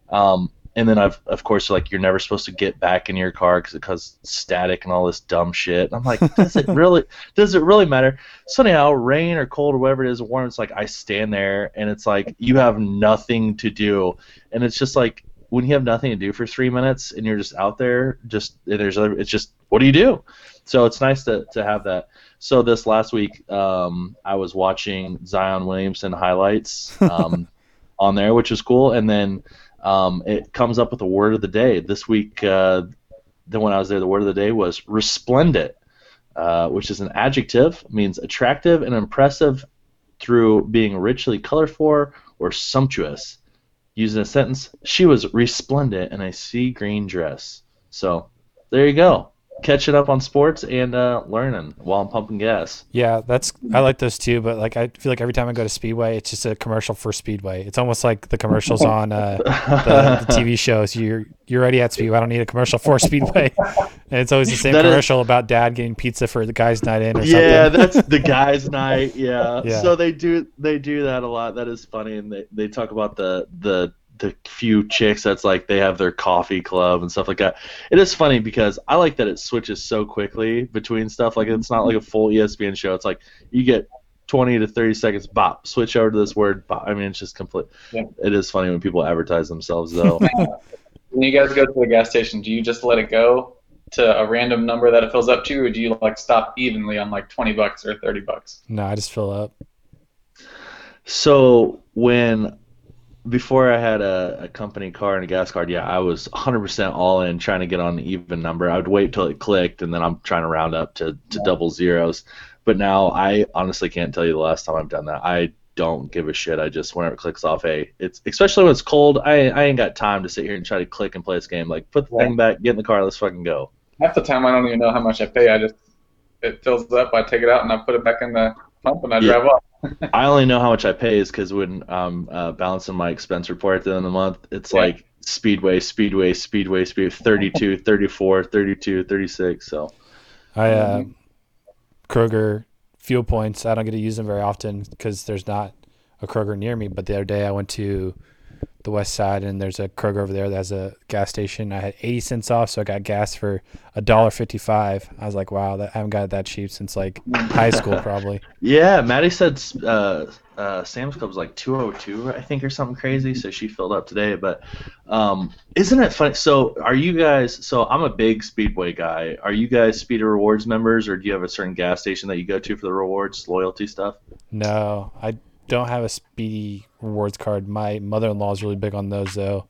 Um, and then I've of course like you're never supposed to get back in your car because it causes static and all this dumb shit. And I'm like, does it really does it really matter? So anyhow, rain or cold or whatever it is, warm. It's like I stand there and it's like you have nothing to do, and it's just like when you have nothing to do for three minutes and you're just out there, just and there's other, it's just what do you do? So it's nice to to have that. So this last week, um, I was watching Zion Williamson highlights um, on there, which was cool, and then um, it comes up with a word of the day this week. Uh, the when I was there, the word of the day was resplendent. uh, which is an adjective, means attractive and impressive through being richly colorful or sumptuous. Used in a sentence, she was resplendent in a sea green dress. So, there you go. Catching up on sports and uh, learning while I'm pumping gas. Yeah, that's I like those too, but like I feel like every time I go to Speedway, it's just a commercial for Speedway. It's almost like the commercials on uh, the, the TV shows. You're you're already at Speedway. I don't need a commercial for Speedway. And it's always the same That is- commercial about dad getting pizza for the guy's night in or yeah, something. Yeah, that's the guys' night. Yeah. Yeah. So they do they do that a lot. That is funny, and they, they talk about the the the few chicks that's like they have their coffee club and stuff like that. It is funny because I like that it switches so quickly between stuff. Like it's not like a mm-hmm. full E ESPN show. It's like you get. 20 to 30 seconds bop switch over to this word bop. i mean it's just complete Yeah. it is funny when people advertise themselves though When you guys go to the gas station, do you just let it go to a random number that it fills up to, or do you like stop evenly on like twenty bucks or thirty bucks? No, I just fill up. So when before I had a, a company car and a gas card, yeah, I was 100% all in trying to get on an even number. I would wait till it clicked, and then I'm trying to round up to, to double zeros. But now I honestly can't tell you the last time I've done that. I don't give a shit. I just whenever it clicks off, hey, it's especially when it's cold. I I ain't got time to sit here and try to click and play this game. Like put the thing back, get in the car, let's fucking go. Half the time, I don't even know how much I pay. I just it fills up. I take it out and I put it back in the pump and I Yeah. drive off. I only know how much I pay is because when I'm uh, balancing my expense report at the end of the month, it's Yeah. like Speedway, Speedway, Speedway, Speed 32, 34, 32, 36. So I uh, Kroger fuel points. I don't get to use them very often because there's not a Kroger near me. But the other day I went to the west side and there's a Kroger over there that has a gas station. I had 80 cents off, so I got gas for a dollar 55. I was like, wow, that, I haven't got it that cheap since like high school probably. yeah, Maddie said uh, uh, Sam's Club was like 202, I think, or something crazy. So she filled up today. But um, isn't it funny? So are you guys? So I'm a big Speedway guy. Are you guys Speedy Rewards members, or do you have a certain gas station that you go to for the rewards loyalty stuff? No, I don't have a Speedy rewards card. My mother-in-law is really big on those though,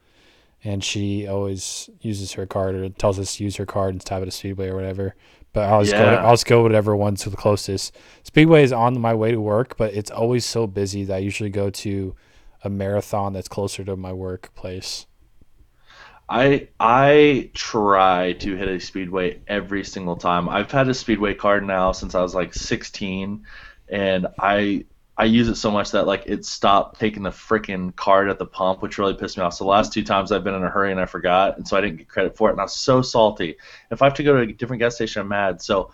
and she always uses her card or tells us to use her card and it at Speedway or whatever. But I'll just go. Yeah. I'll just go whatever one's the closest. Speedway is on my way to work, but it's always so busy that I usually go to a marathon that's closer to my workplace. I I try to hit a speedway every single time. I've had a speedway card now since I was like 16, and I I use it so much that like it stopped taking the freaking card at the pump, which really pissed me off. So the last two times I've been in a hurry and I forgot, and so I didn't get credit for it, and I was so salty. If I have to go to a different gas station, I'm mad. So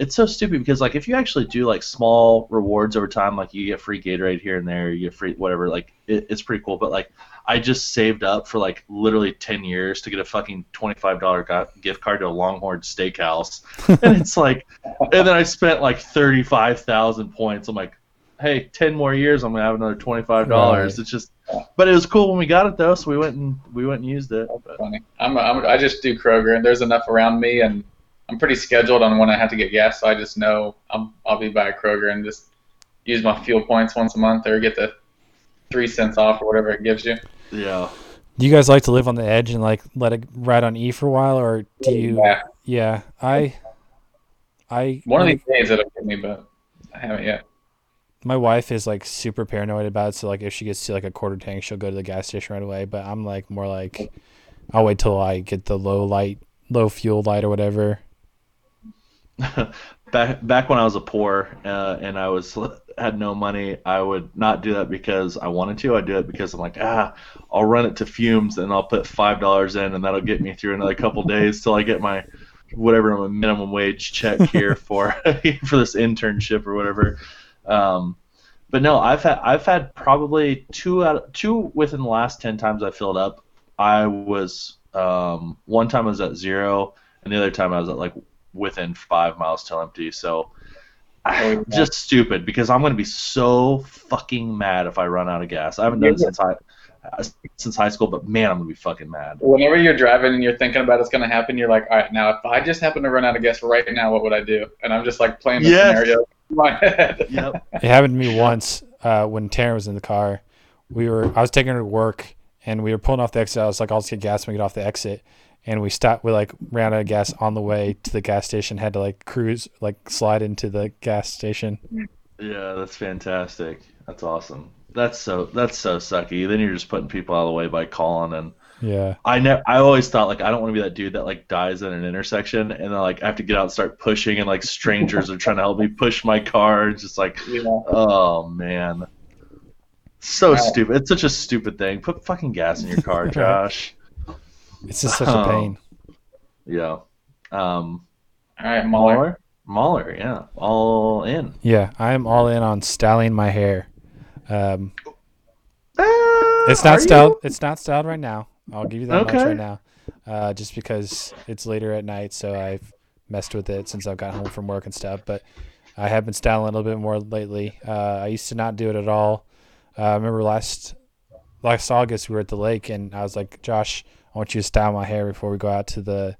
it's so stupid because like if you actually do like small rewards over time, like you get free Gatorade here and there, you get free whatever, like it, it's pretty cool. But like I just saved up for like literally ten years to get a fucking twenty five dollar gift card to a Longhorn Steakhouse, and it's like, and then I spent like thirty five thousand points. I'm like, hey, ten more years, I'm gonna have another twenty five dollars. Right. It's just, but it was cool when we got it though, so we went and we went and used it. But- Funny. I'm, I'm I just do Kroger and there's enough around me and I'm pretty scheduled on when I have to get gas, so I just know I'm I'll be by Kroger and just use my fuel points once a month or get the three cents off or whatever it gives you. yeah. Do you guys like to live on the edge and like let it ride on E for a while, or do you? Yeah. Yeah, I. I One of these days it'll get me, but I haven't yet. My wife is like super paranoid about it. So like if she gets to like a quarter tank, she'll go to the gas station right away. But I'm like more like I'll wait till I get the low light, low fuel light or whatever. back back when I was a poor uh, and I was had no money, I would not do that because I wanted to. I'd do it because I'm like, ah, I'll run it to fumes and I'll put five dollars in, and that'll get me through another couple days till I get my whatever my minimum wage check here for for this internship or whatever. Um, but no, I've had I've had probably two out two within the last ten times I filled up. I was um, one time I was at zero, and the other time I was at like within five miles till empty. So Oh, yeah. just stupid because I'm gonna be so fucking mad if I run out of gas. I haven't done it since high since high school, but man, I'm gonna be fucking mad. Whenever you're driving and you're thinking about it's gonna happen, you're like, all right, now if I just happen to run out of gas right now, what would I do? And I'm just like playing the Yes. scenario my head. Yep. It happened to me once uh, when Taryn was in the car. We were I was taking her to work and we were pulling off the exit. I was like, I'll just get gas when we get off the exit. And we stopped. We like ran out of gas on the way to the gas station. Had to like cruise, like slide into the gas station. Yeah, that's fantastic. That's awesome. That's so that's so sucky. Then you're just putting people out of the way by calling and Yeah, I ne- I always thought like I don't want to be that dude that like dies in an intersection and then like I have to get out and start pushing and like strangers are trying to help me push my car. It's just like You know, oh man. So Wow. stupid. It's such a stupid thing. Put fucking gas in your car, Josh. it's just such a Oh. pain. Yeah. Um all right, Mueller. Mahler? Mahler, yeah. All in. Yeah, I am all in on styling my hair. Um, Ah, it's are not you? styled. It's not styled right now. I'll give you that much right now. Uh, just because it's later at night, so I've messed with it since I've got home from work and stuff. But I have been styling a little bit more lately. Uh, I used to not do it at all. Uh, I remember last last August we were at the lake, and I was like, Josh, I want you to style my hair before we go out to the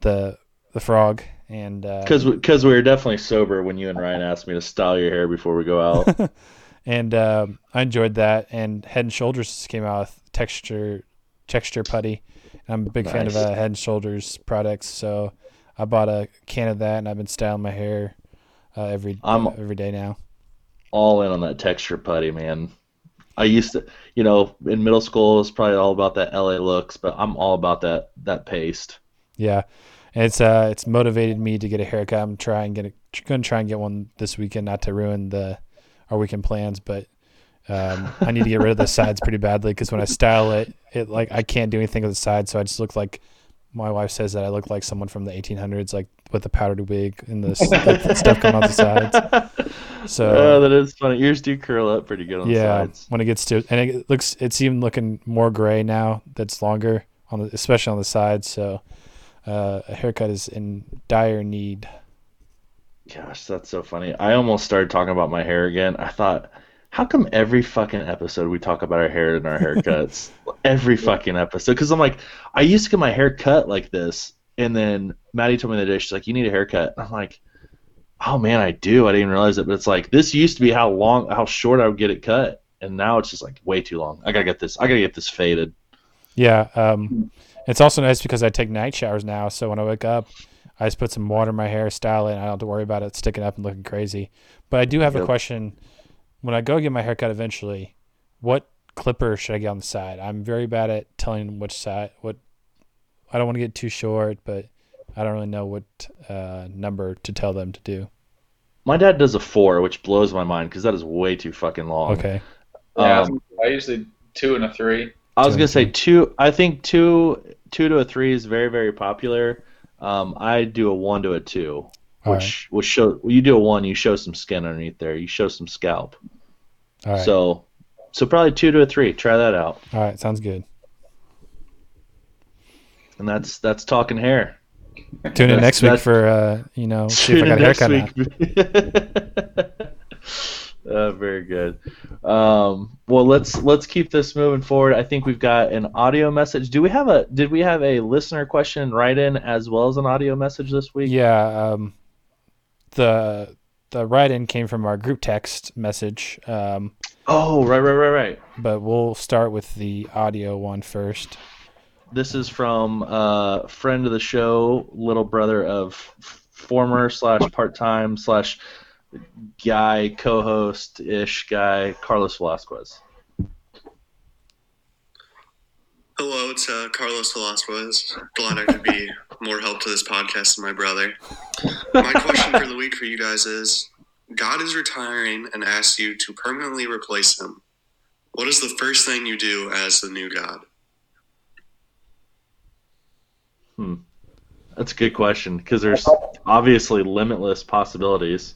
the the frog. And uh, Because because we were definitely sober when you and Ryan asked me to style your hair before we go out. and um, I enjoyed that. And Head and Shoulders came out with texture texture putty. I'm a big fan of uh, Head and Shoulders products, so I bought a can of that, and I've been styling my hair uh, every I'm- every day now. all in on that texture putty, man. I used to, you know, in middle school it was probably all about that LA looks, but I'm all about that that paste. Yeah, and it's uh it's motivated me to get a haircut. I'm trying get a, gonna try and get one this weekend, not to ruin the our weekend plans, but. Um, I need to get rid of the sides pretty badly because when I style it, it like I can't do anything with the sides, so I just look like my wife says that I look like someone from the 1800s, like with the powdered wig and the, the stuff coming out the sides. So oh, that is funny. Yours do curl up pretty good on yeah, the sides. when it gets to and it looks, it's even looking more gray now. That's longer on the, especially on the sides. So uh, a haircut is in dire need. Gosh, that's so funny. I almost started talking about my hair again. I thought, how come every fucking episode we talk about our hair and our haircuts? every fucking episode. Because I'm like, I used to get my hair cut like this, and then Maddie told me the day, she's like, you need a haircut. I'm like, oh man, I do. I didn't even realize it, but it's like this used to be how long, how short I would get it cut, and now it's just like way too long. I gotta get this. I gotta get this faded. Yeah. Um, it's also nice because I take night showers now. So when I wake up, I just put some water in my hair, style it, and I don't have to worry about it sticking up and looking crazy. But I do have a question. When I go get my haircut eventually, what clipper should I get on the side? I'm very bad at telling which side. What I don't want to get too short, but I don't really know what uh, number to tell them to do. My dad does a four, which blows my mind because that is way too fucking long. Okay. Yeah, Um, I usually two and a three. I was gonna say two. I think two, two to a three is very, very popular. Um, I do a one to a two, All which which show you do a one, you show some skin underneath there, you show some scalp. All right. So, so probably two to a three. Try that out, All right. Sounds good. and that's that's talking hair. Tune in next week for uh, you know, see if I got a haircut next week. uh, very good. Um, well, let's let's keep this moving forward. I think we've got an audio message. Do we have a? Did we have a listener question write in as well as an audio message this week? Yeah, um, the the write-in came from our group text message, um, Oh, right, right, right, right. but we'll start with the audio one first. This is from uh, friend of the show, little brother of former slash part time slash guy co-host ish guy Carlos Velasquez. Hello, it's uh, Carlos Velasquez. Glad I could be more help to this podcast than my brother. My question for the week for you guys is God is retiring and asks you to permanently replace him. What is the first thing you do as the new God? Hmm. That's a good question because there's obviously limitless possibilities.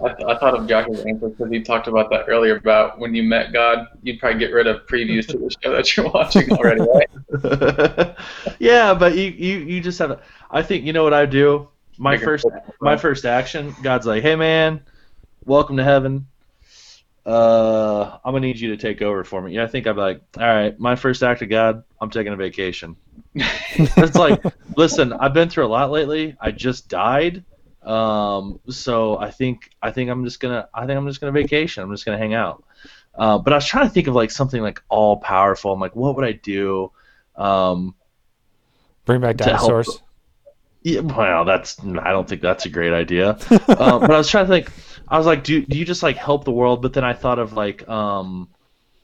I, I thought of Josh's answer because he talked about that earlier about when you met God, you'd probably get rid of previews to the show that you're watching already, right? yeah, but you, you you just have. I think you know what I do. My Make first my first action. God's like, hey man, welcome to heaven. Uh, I'm gonna need you to take over for me. Yeah, I think I'd be like, all right, my first act of God, I'm taking a vacation. it's like, listen, I've been through a lot lately. I just died. Um, so I think I think I'm just gonna I think I'm just gonna vacation. I'm just gonna hang out. Uh, but I was trying to think of like something like all powerful. I'm like, what would I do? Um, Bring back help- dinosaurs. yeah, well, that's I don't think that's a great idea. uh, but I was trying to think. I was like, do do you just like help the world? But then I thought of like, um,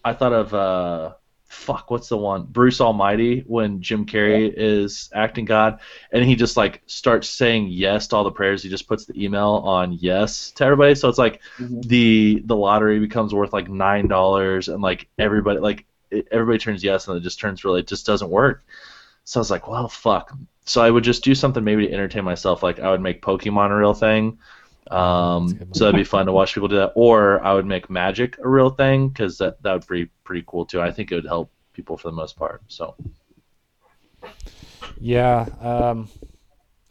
I thought of uh, fuck, what's the one? Bruce Almighty when Jim Carrey is acting God, and he just like starts saying yes to all the prayers. He just puts the email on yes to everybody. So it's like Mhm. the the lottery becomes worth like nine dollars, and like everybody like everybody turns yes, and it just turns really it just doesn't work. So I was like, well, fuck. So I would just do something maybe to entertain myself. Like I would make Pokemon a real thing. Um, so that'd be fun to watch people do that. Or I would make Magic a real thing because that that would be pretty cool too. I think it would help people for the most part. So Yeah, um,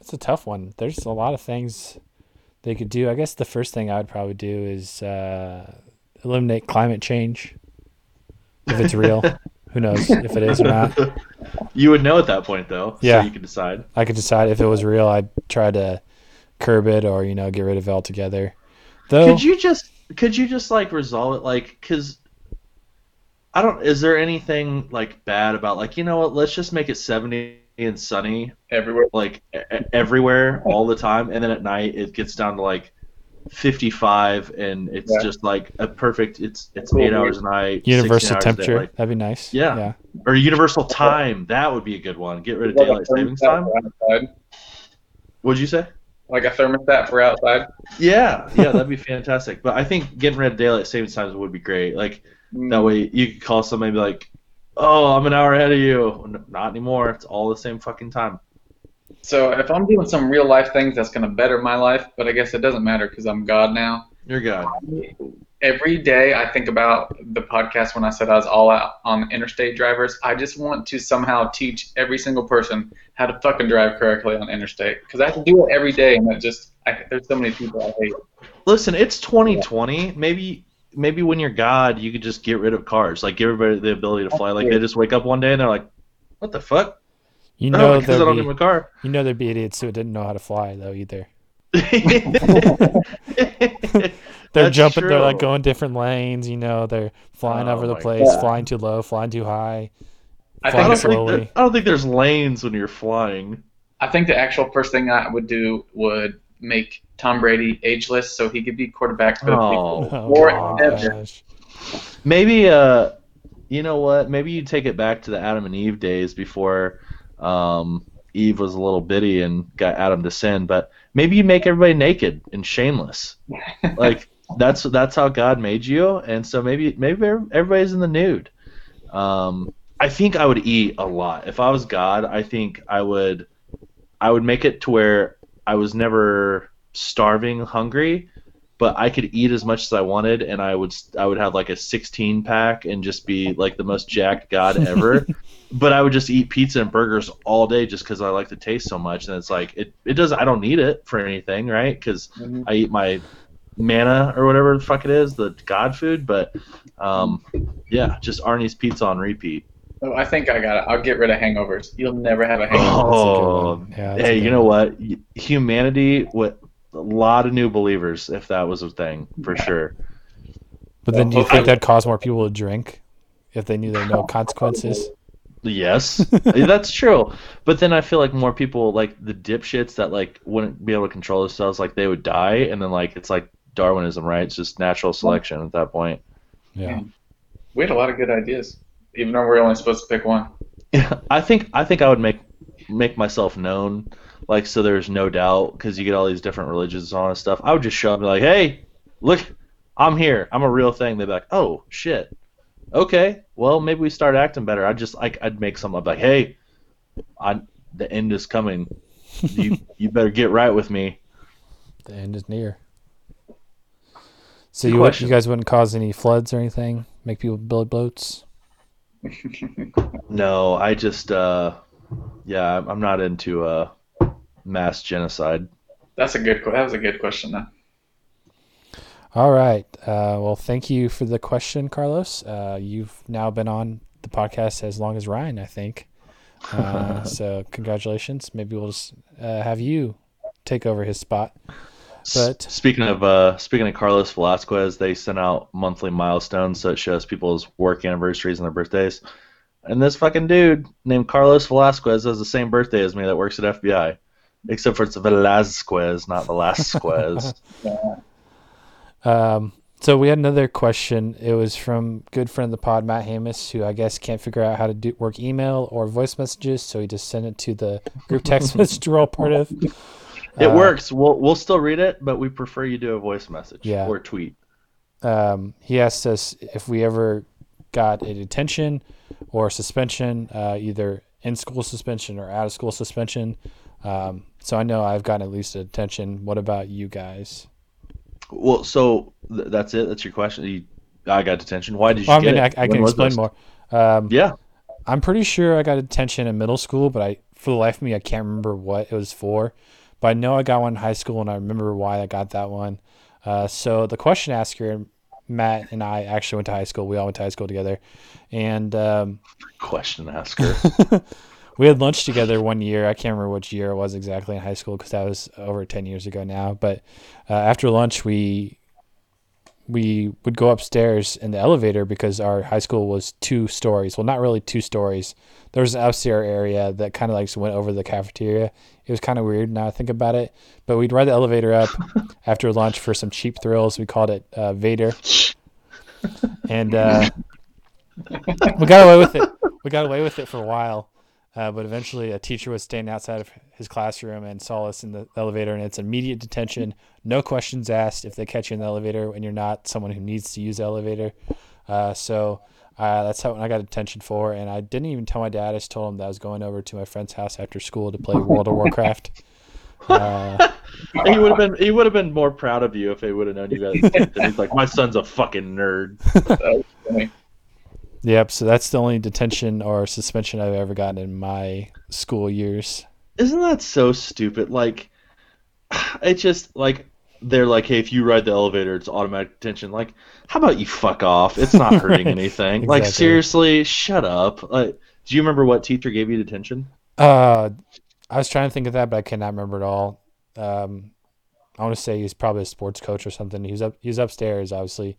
it's a tough one. There's a lot of things they could do. I guess the first thing I would probably do is uh, eliminate climate change if it's real. Who knows if it is or not? you would know at that point though. Yeah. So you could decide. I could decide if it was real. I'd try to curb it or you know get rid of it altogether. Though Could you just could you just like resolve it like because I don't is there anything like bad about like you know what let's just make it 70 and sunny Everywhere. like everywhere all the time and then at night it gets down to like 55 and it's Yeah. just like a perfect it's it's Cool. 8 hours a night universal hours a day, temperature like- that'd be nice. Yeah. yeah. or universal time that would be a good one get rid of daylight savings time thermostat for outside. what'd you say Like a thermostat for outside. yeah yeah that'd be fantastic but i think getting rid of daylight savings times would be great like That mm. way you could call somebody and be like, "Oh, I'm an hour ahead of you." Not anymore. It's all the same fucking time. So if I'm doing some real life things that's gonna better my life, but I guess it doesn't matter because I'm God now. You're God. Every day I think about the podcast when I said I was all out on interstate drivers. I just want to somehow teach every single person how to fucking drive correctly on interstate because I have to do it every day, and that just I, there's so many people I hate. Listen, it's 2020. Maybe maybe when you're God, you could just get rid of cars. Like give everybody the ability to fly. Like they just wake up one day and they're like, "What the fuck?" You No, know because I don't there'd have a car. you know there'd be idiots who didn't know how to fly though either. They're That's jumping. They're like going different lanes. You know, they're flying Oh over the place, God. flying too low, flying too high. I I Flying don't, think think slowly. I don't think there's lanes when you're flying. I think the actual first thing I would do would make Tom Brady ageless so he could be quarterback for the Oh, Oh, Or gosh. ever. Maybe uh you know what? Maybe you take it back to the Adam and Eve days before um Eve was a little bitty and got Adam to sin, but maybe you make everybody naked and shameless. like that's that's how God made you, and so maybe maybe everybody's in the nude. Um, I think I would eat a lot if I was God. I think I would I would make it to where I was never starving, hungry, but I could eat as much as I wanted, and I would I would have like a 16 pack and just be like the most jacked God ever. but I would just eat pizza and burgers all day just because I like the taste so much, and it's like it it doesn't I don't need it for anything, right? Because Mhm. I eat my manna or whatever the fuck it is, the God food, but um, yeah, just Arnie's pizza on repeat. Oh, I think I got it. I'll get rid of hangovers. You'll never have a hangover. That's a good Oh, one. Yeah, hey, you know what? Humanity with a lot of new believers, if that was a thing, for sure. But then, do you think that'd cause more people to drink if they knew there were no consequences? Yes, that's true. But then I feel like more people, like the dipshits that like wouldn't be able to control themselves, like they would die, and then like it's like Darwinism, right? It's just natural selection at that point. Yeah. We had a lot of good ideas, even though we're only supposed to pick one. Yeah, I think I think I would make make myself known, like so there's no doubt, because you get all these different religions and all that stuff. I would just show up and be like, hey, look, I'm here. I'm a real thing. They'd be like, oh shit, okay, well maybe we start acting better. I'd just like I'd make something up like, hey, I the end is coming. You you better get right with me. The end is near. So you would- you guys wouldn't cause any floods or anything? Make people build boats? No, I just uh, yeah, I'm I'm not into uh, mass genocide. That's a good. That was a good question. Though. All right. Uh, well, thank you for the question, Carlos. Uh, you've now been on the podcast as long as Ryan, I think. Uh, so congratulations. Maybe we'll just uh, have you take over his spot. But speaking of uh, speaking of Carlos Velasquez, they sent out monthly milestones so it shows people's work anniversaries and their birthdays. And this fucking dude named Carlos Velasquez has the same birthday as me that works at FBI, except for it's Velasquez, not Velasquez. Um, so we had another question. It was from good friend of the pod, Matt Hamus, who I guess can't figure out how to do work email or voice messages, so he just sent it to the group text message we're all part of. It Uh, works. We'll we'll still read it, but we prefer you do a voice message Yeah. or tweet. Um, he asked us if we ever got a detention or suspension, uh, either in school suspension or out of school suspension. Um, so I know I've gotten at least a detention. What about you guys? Well, so th- that's it. That's your question. You, I got detention. Why did you Well, I get mean, I? I can explain more. Um, Yeah. I'm pretty sure I got detention in middle school, but I, for the life of me, I can't remember what it was for. But I know I got one in high school, and I remember why I got that one. Uh, so the question asker, Matt and I actually went to high school. We all went to high school together, and um, Question asker. we had lunch together one year. I can't remember which year it was exactly in high school because that was over ten years ago now. But uh, after lunch, we we would go upstairs in the elevator because our high school was two stories. Well, not really two stories. There was an upstairs area that kind of like went over the cafeteria. It was kind of weird now I think about it. But we'd ride the elevator up after lunch for some cheap thrills. We called it uh, Vader, and uh, we got away with it. We got away with it for a while. Uh, but eventually, a teacher was standing outside of his classroom and saw us in the elevator, and it's immediate detention. No questions asked if they catch you in the elevator and you're not someone who needs to use the elevator. Uh, so uh, that's how I got detention for. And I didn't even tell my dad. I just told him that I was going over to my friend's house after school to play World of Warcraft. Uh, he would have been he would have been more proud of you if he would have known you guys. He's like, my son's a fucking nerd. yep. So that's the only detention or suspension I've ever gotten in my school years. Isn't that so stupid? Like, it just like they're like, hey, if you ride the elevator, it's automatic detention. Like, how about you fuck off? It's not hurting Right. anything. Like, seriously, shut up. Like, do you remember what teacher gave you detention? Uh, I was trying to think of that, but I cannot remember at all. Um, I want to say he's probably a sports coach or something. He's up, he's upstairs, obviously,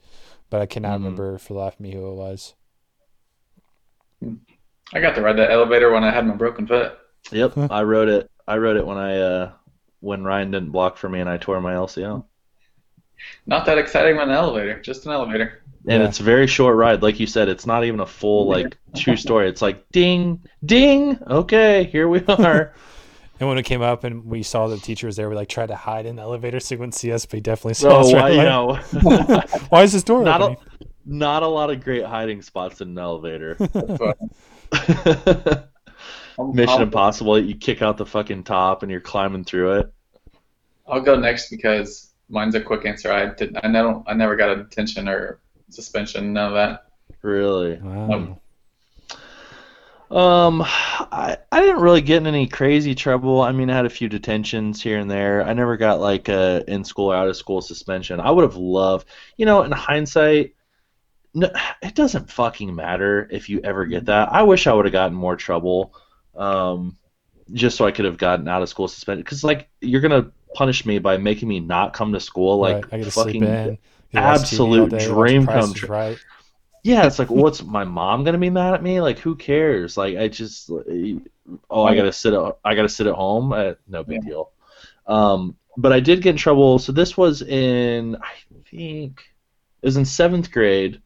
but I cannot Mhm. remember for the life of me who it was. I got to ride that elevator when I had my broken foot. Yep, I rode it. I rode it when I uh when Ryan didn't block for me and I tore my LCL. Not that exciting on an elevator, just an elevator. And Yeah. it's a very short ride, like you said. It's not even a full like true story. It's like ding, ding. Okay, here we are. And when it came up and we saw the teacher was there, we like tried to hide in the elevator so he wouldn't see us, but he definitely saw So us why, right you know, Why is this door not opening? a, not a lot of great hiding spots in an elevator. That's what- I'll- Mission I'll- Impossible. You kick out the fucking top and you're climbing through it. I'll go next because mine's a quick answer. I did. I don't. I never got a detention or suspension. None of that. Really. Wow. Um, I I didn't really get in any crazy trouble. I mean, I had a few detentions here and there. I never got like a in school or out of school suspension. I would have loved, you know, in hindsight, no, it doesn't fucking matter if you ever get that. I wish I would have gotten more trouble, um, just so I could have gotten out of school suspended. Because like you're gonna punish me by making me not come to school, like right. I get to fucking sleep in. get to watch TV all absolute day, dream come true. Right. Yeah, it's like, what's my mom gonna be mad at me? Like, who cares? Like, I just, oh, I gotta sit, at, I gotta sit at home. Uh, no big deal. Um, but I did get in trouble. So this was in, I think, it was in seventh grade,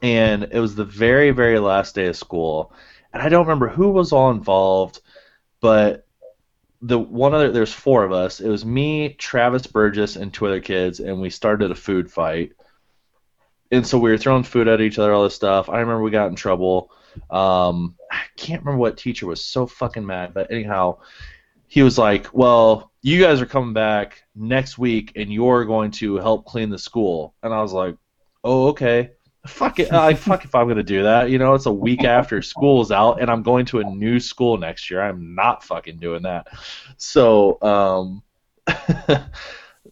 and it was the very, very last day of school, and I don't remember who was all involved, but the one other, there's four of us. It was me, Travis Burgess, and two other kids, and we started a food fight and so we were throwing food at each other, all this stuff. I remember we got in trouble. Um, I can't remember what teacher was so fucking mad, but anyhow, he was like, "Well, you guys are coming back next week, and you're going to help clean the school." And I was like, "Oh, okay." Fuck it, I fuck if I'm gonna do that. You know, it's a week after school's out, and I'm going to a new school next year. I'm not fucking doing that. So, um,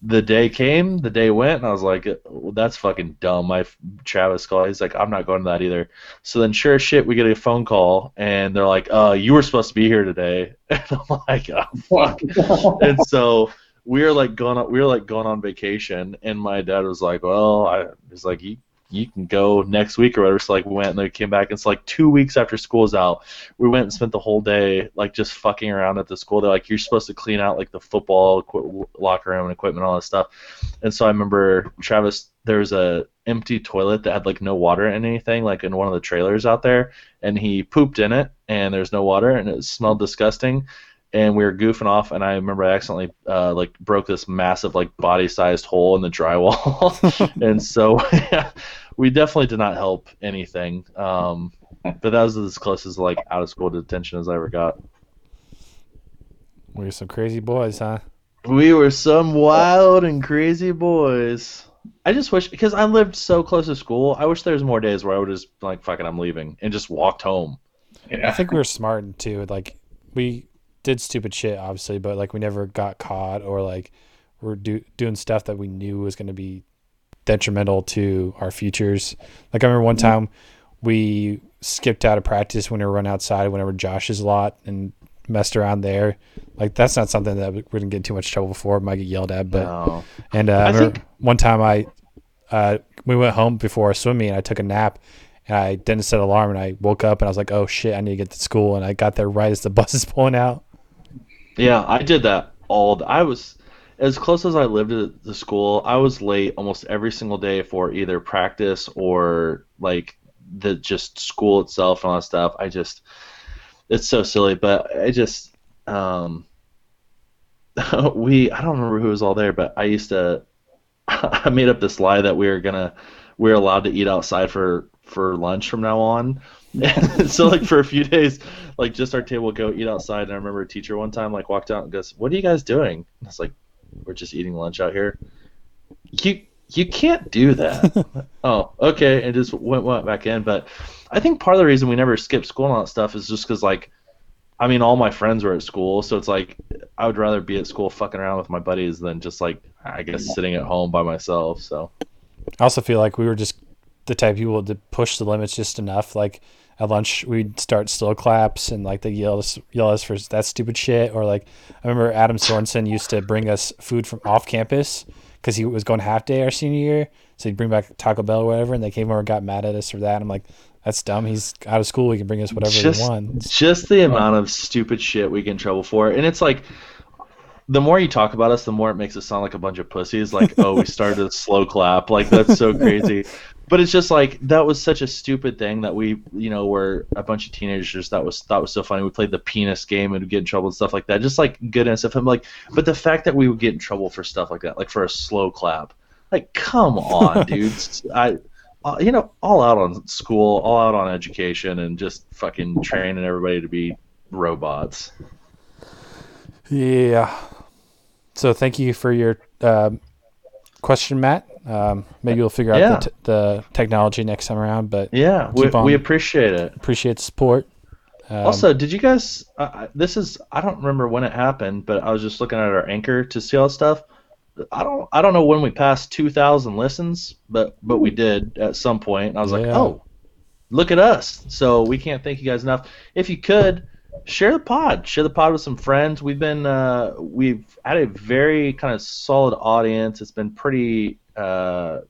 the day came, the day went, and I was like, well, "That's fucking dumb." My Travis called. He's like, "I'm not going to that either." So then, sure as shit, we get a phone call, and they're like, "Uh, you were supposed to be here today." And I'm like, "Oh fuck." and so we were like going on we were like going on vacation and my dad was like well i was like you you can go next week or whatever. So like we went and they came back. It's like two weeks after school's out. We went and spent the whole day like just fucking around at the school. They're like you're supposed to clean out like the football locker room and equipment all that stuff. And so i remember travis there was a empty toilet that had like no water in anything like in one of the trailers out there. And he pooped in it and there's no water and it smelled disgusting and we were goofing off and i remember i accidentally uh, like broke this massive like body sized hole in the drywall. And so we definitely did not help anything um, but that was as close as like out of school detention as i ever got. We're some crazy boys, huh? we were some wild and crazy boys. I just wish because i lived so close to school i wish there was more days where i would just like fucking i'm leaving and just walked home. I think we were smart too. Like we did stupid shit, obviously, but like we never got caught or like we're do- doing stuff that we knew was going to be detrimental to our futures. Like I remember one time we skipped out of practice when we were running outside whenever Josh's lot and messed around there. Like that's not something that we didn't get in too much trouble for. Might get yelled at, but No. and uh, I, I remember think- one time I uh, we went home before a swim meet and I took a nap and I didn't set an alarm and I woke up and I was like, oh shit, I need to get to school and I got there right as the bus is pulling out. Yeah, I did that all. The, I was as close as I lived to the school. I was late almost every single day for either practice or like the just school itself and all that stuff. I just it's so silly, but I just um we I don't remember who was all there, but I used to I made up this lie that we were gonna we are allowed to eat outside for for lunch from now on. so like for a few days, like just our table would go eat outside. And I remember a teacher one time like walked out and goes, "What are you guys doing?" And I was like, "We're just eating lunch out here." You you can't do that. oh, okay, and just went went back in. But I think part of the reason we never skipped school and all that stuff is just because like, I mean, all my friends were at school, so it's like I would rather be at school fucking around with my buddies than just like I guess sitting at home by myself. So I also feel like we were just the type of people to push the limits just enough. Like at lunch, we'd start slow claps and like they yell us yell us for that stupid shit. Or like I remember Adam Sorensen used to bring us food from off campus because he was going half day our senior year. So he'd bring back Taco Bell or whatever, and they came over and got mad at us for that. I'm like, that's dumb. He's out of school. He can bring us whatever just he wants. just the amount of stupid shit we get in trouble for, and it's like. The more you talk about us, the more it makes us sound like a bunch of pussies. Like, oh, we started a slow clap. Like, that's so crazy. But it's just like that was such a stupid thing that we, you know, were a bunch of teenagers that was thought was so funny. We played the penis game and would get in trouble and stuff like that. Just like good and stuff. I'm like, but the fact that we would get in trouble for stuff like that, like for a slow clap, like, come on, dudes, I, uh, you know, all out on school, all out on education, and just fucking training everybody to be robots. Yeah. So thank you for your um, question, Matt. Um, maybe we'll figure out Yeah. the, t- the technology next time around, but Yeah, we, we appreciate it. appreciate the support. Um, also, did you guys? Uh, this is I don't remember when it happened, but I was just looking at our anchor to see all that stuff. I don't I don't know when we passed two thousand listens, but but we did at some point. I was like, oh, look at us. So we can't thank you guys enough. If you could share the pod, share the pod with some friends. We've been uh, we've had a very kind of solid audience. It's been pretty. Uh,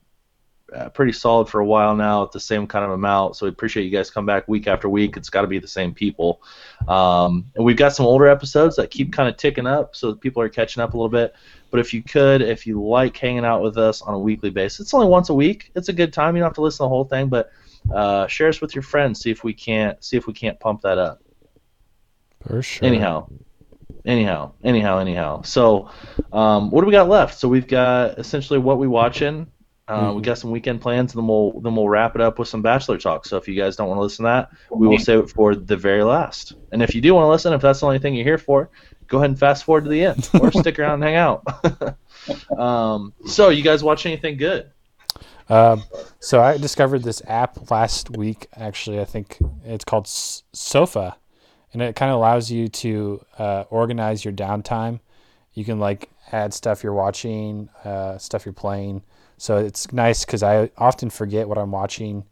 uh, pretty solid for a while now at the same kind of amount. So we appreciate you guys come back week after week. It's got to be the same people. Um, and we've got some older episodes that keep kind of ticking up, so people are catching up a little bit. But if you could, if you like hanging out with us on a weekly basis, it's only once a week. It's a good time. You don't have to listen to the whole thing, but uh, share us with your friends. See if we can't see if we can't pump that up. for sure. Anyhow, anyhow, anyhow, anyhow. So, um, what do we got left? So we've got essentially what we watching. Uh, We got some weekend plans, and then we'll then we'll wrap it up with some bachelor talk. So if you guys don't want to listen to that, we will save it for the very last. And if you do want to listen, if that's the only thing you're here for, go ahead and fast forward to the end, or stick around and hang out. um, so you guys watch anything good? Um, so I discovered this app last week. Actually, I think it's called S- Sofa, and it kind of allows you to uh, organize your downtime. You can like add stuff you're watching, uh, stuff you're playing. So it's nice because I often forget what I'm watching,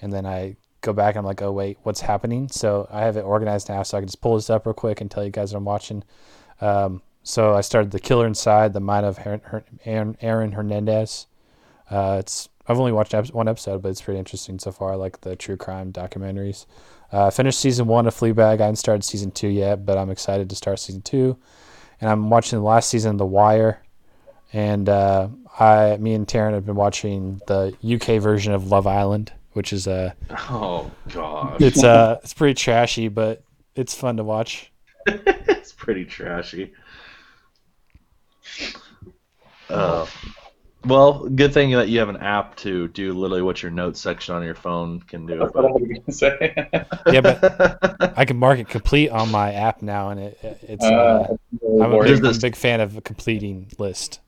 and then I go back and I'm like, oh wait, what's happening? So I have it organized now, so I can just pull this up real quick and tell you guys what I'm watching. Um, so I started The Killer Inside, The Mind of Aaron Hernandez. Uh, it's I've only watched one episode, but it's pretty interesting so far. I like the true crime documentaries. Uh, I finished season one of Fleabag. I haven't started season two yet, but I'm excited to start season two. And I'm watching the last season of The Wire. And uh, I, me and Taryn have been watching the UK version of Love Island, which is uh, Oh gosh, it's uh, it's pretty trashy, but it's fun to watch. it's pretty trashy. Uh, well, good thing that you have an app to do literally what your notes section on your phone can do. That's what I was gonna say. Yeah, but I can mark it complete on my app now, and it it's. Uh, Uh, really I'm, a big, There's I'm a big fan of a completing list.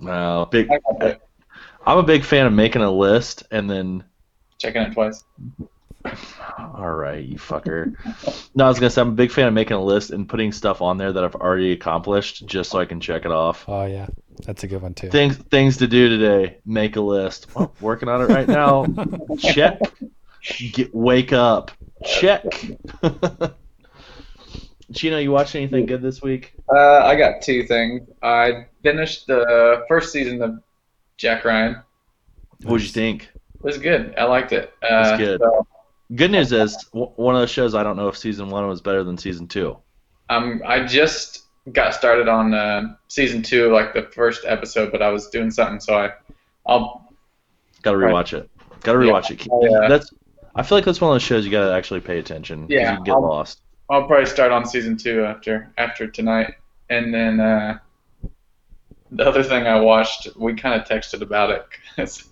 no, big. I got it. I'm a big fan of making a list and then. Checking it twice. All right, you fucker. No, I was gonna say I'm a big fan of making a list and putting stuff on there that I've already accomplished, just so I can check it off. Oh yeah, that's a good one too. Things things to do today. Make a list. Well, working on it right now. Check. Get wake up. Check. Chino, you watched anything good this week? Uh, I got two things. I finished the first season of Jack Ryan. What'd you think? It was good. I liked it. Uh, That's good. So, Good news is one of those shows. I don't know if season one was better than season two. um, I just got started on uh, season two, like the first episode, but I was doing something, so I, I'll Got to Right. rewatch it. Got to Yeah. rewatch it. Oh, yeah. That's. I feel like that's one of those shows you got to actually pay attention. Yeah, You can get I'll- lost. I'll probably start on season two after after tonight, and then uh, the other thing I watched, we kind of texted about it.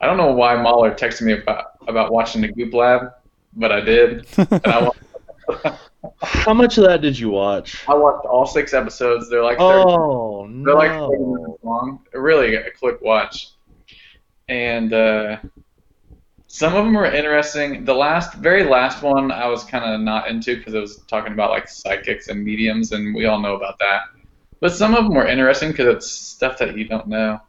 I don't know why Mahler texted me about about watching the Goop Lab, but I did. And I, wa- How much of that did you watch? I watched all six episodes. They're like 30, Oh they're like 30 minutes long. Really a quick watch, and uh, some of them were interesting. The last, very last one, I was kind of not into because it was talking about like psychics and mediums, and we all know about that. But some of them were interesting because it's stuff that you don't know.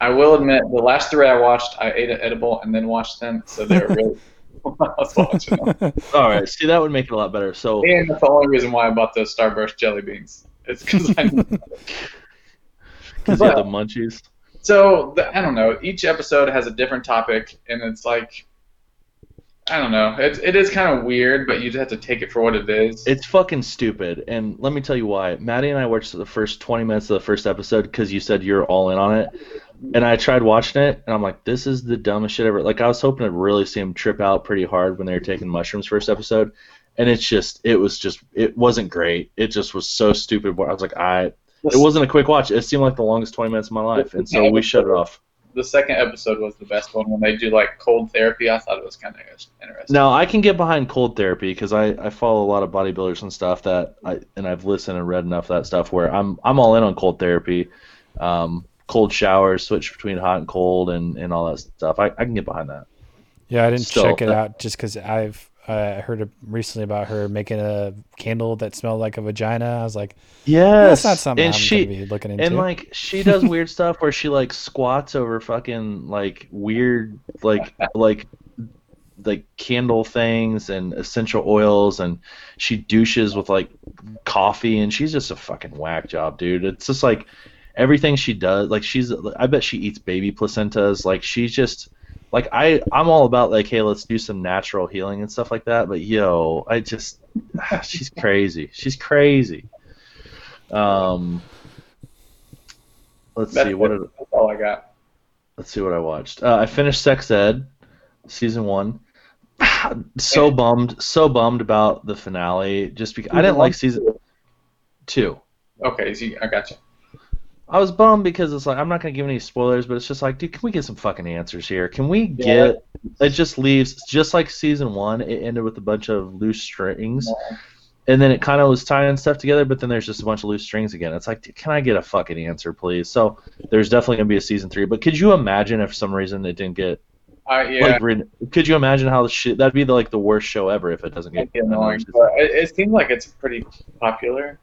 I will admit, the last three I watched, I ate an edible and then watched them, so they were really. I was watching them. All right, see that would make it a lot better. So And that's the only reason why I bought those Starburst jelly beans. It's because I because you have the munchies. So the, I don't know. Each episode has a different topic, and it's like I don't know. It it is kind of weird, but you just have to take it for what it is. It's fucking stupid, and let me tell you why. Maddie and I watched the first 20 minutes of the first episode because you said you're all in on it, and I tried watching it, and I'm like, this is the dumbest shit ever. Like I was hoping to really see him trip out pretty hard when they were taking mushrooms first episode, and it's just, it was just, it wasn't great. It just was so stupid. I was like, I, it wasn't a quick watch. It seemed like the longest 20 minutes of my life, and so we shut it off. the second episode was the best one when they do like cold therapy. I thought it was kind of interesting. Now I can get behind cold therapy because I, I follow a lot of bodybuilders and stuff that I and I've listened and read enough of that stuff where I'm I'm all in on cold therapy, um, cold showers, switch between hot and cold and, and all that stuff. I, I can get behind that. Yeah, I didn't Still, check it that- out just because I've uh, heard recently about her making a candle that smelled like a vagina. I was like, Yes, that's not something and I'm she gonna be looking into. and like she does weird stuff where she like squats over fucking like weird like like like candle things and essential oils and she douches with like coffee and she's just a fucking whack job dude it's just like everything she does like she's i bet she eats baby placentas like she's just like i i'm all about like hey let's do some natural healing and stuff like that but yo i just she's crazy she's crazy um let's That's see what it. did, That's all I got. let's see what I watched. Uh, I finished Sex Ed, season one. so bummed, so bummed about the finale. Just because I didn't like season two. Okay, you, I got you. I was bummed because it's like I'm not gonna give any spoilers, but it's just like, dude, can we get some fucking answers here? Can we get? It just leaves just like season one. It ended with a bunch of loose strings, and then it kind of was tying stuff together. But then there's just a bunch of loose strings again. It's like, dude, can I get a fucking answer, please? So there's definitely gonna be a season three. But could you imagine if for some reason it didn't get Uh, yeah. like re- could you imagine how the shit that'd be the, like the worst show ever if it doesn't get It'd annoying, another season. but it, it seems like it's pretty popular.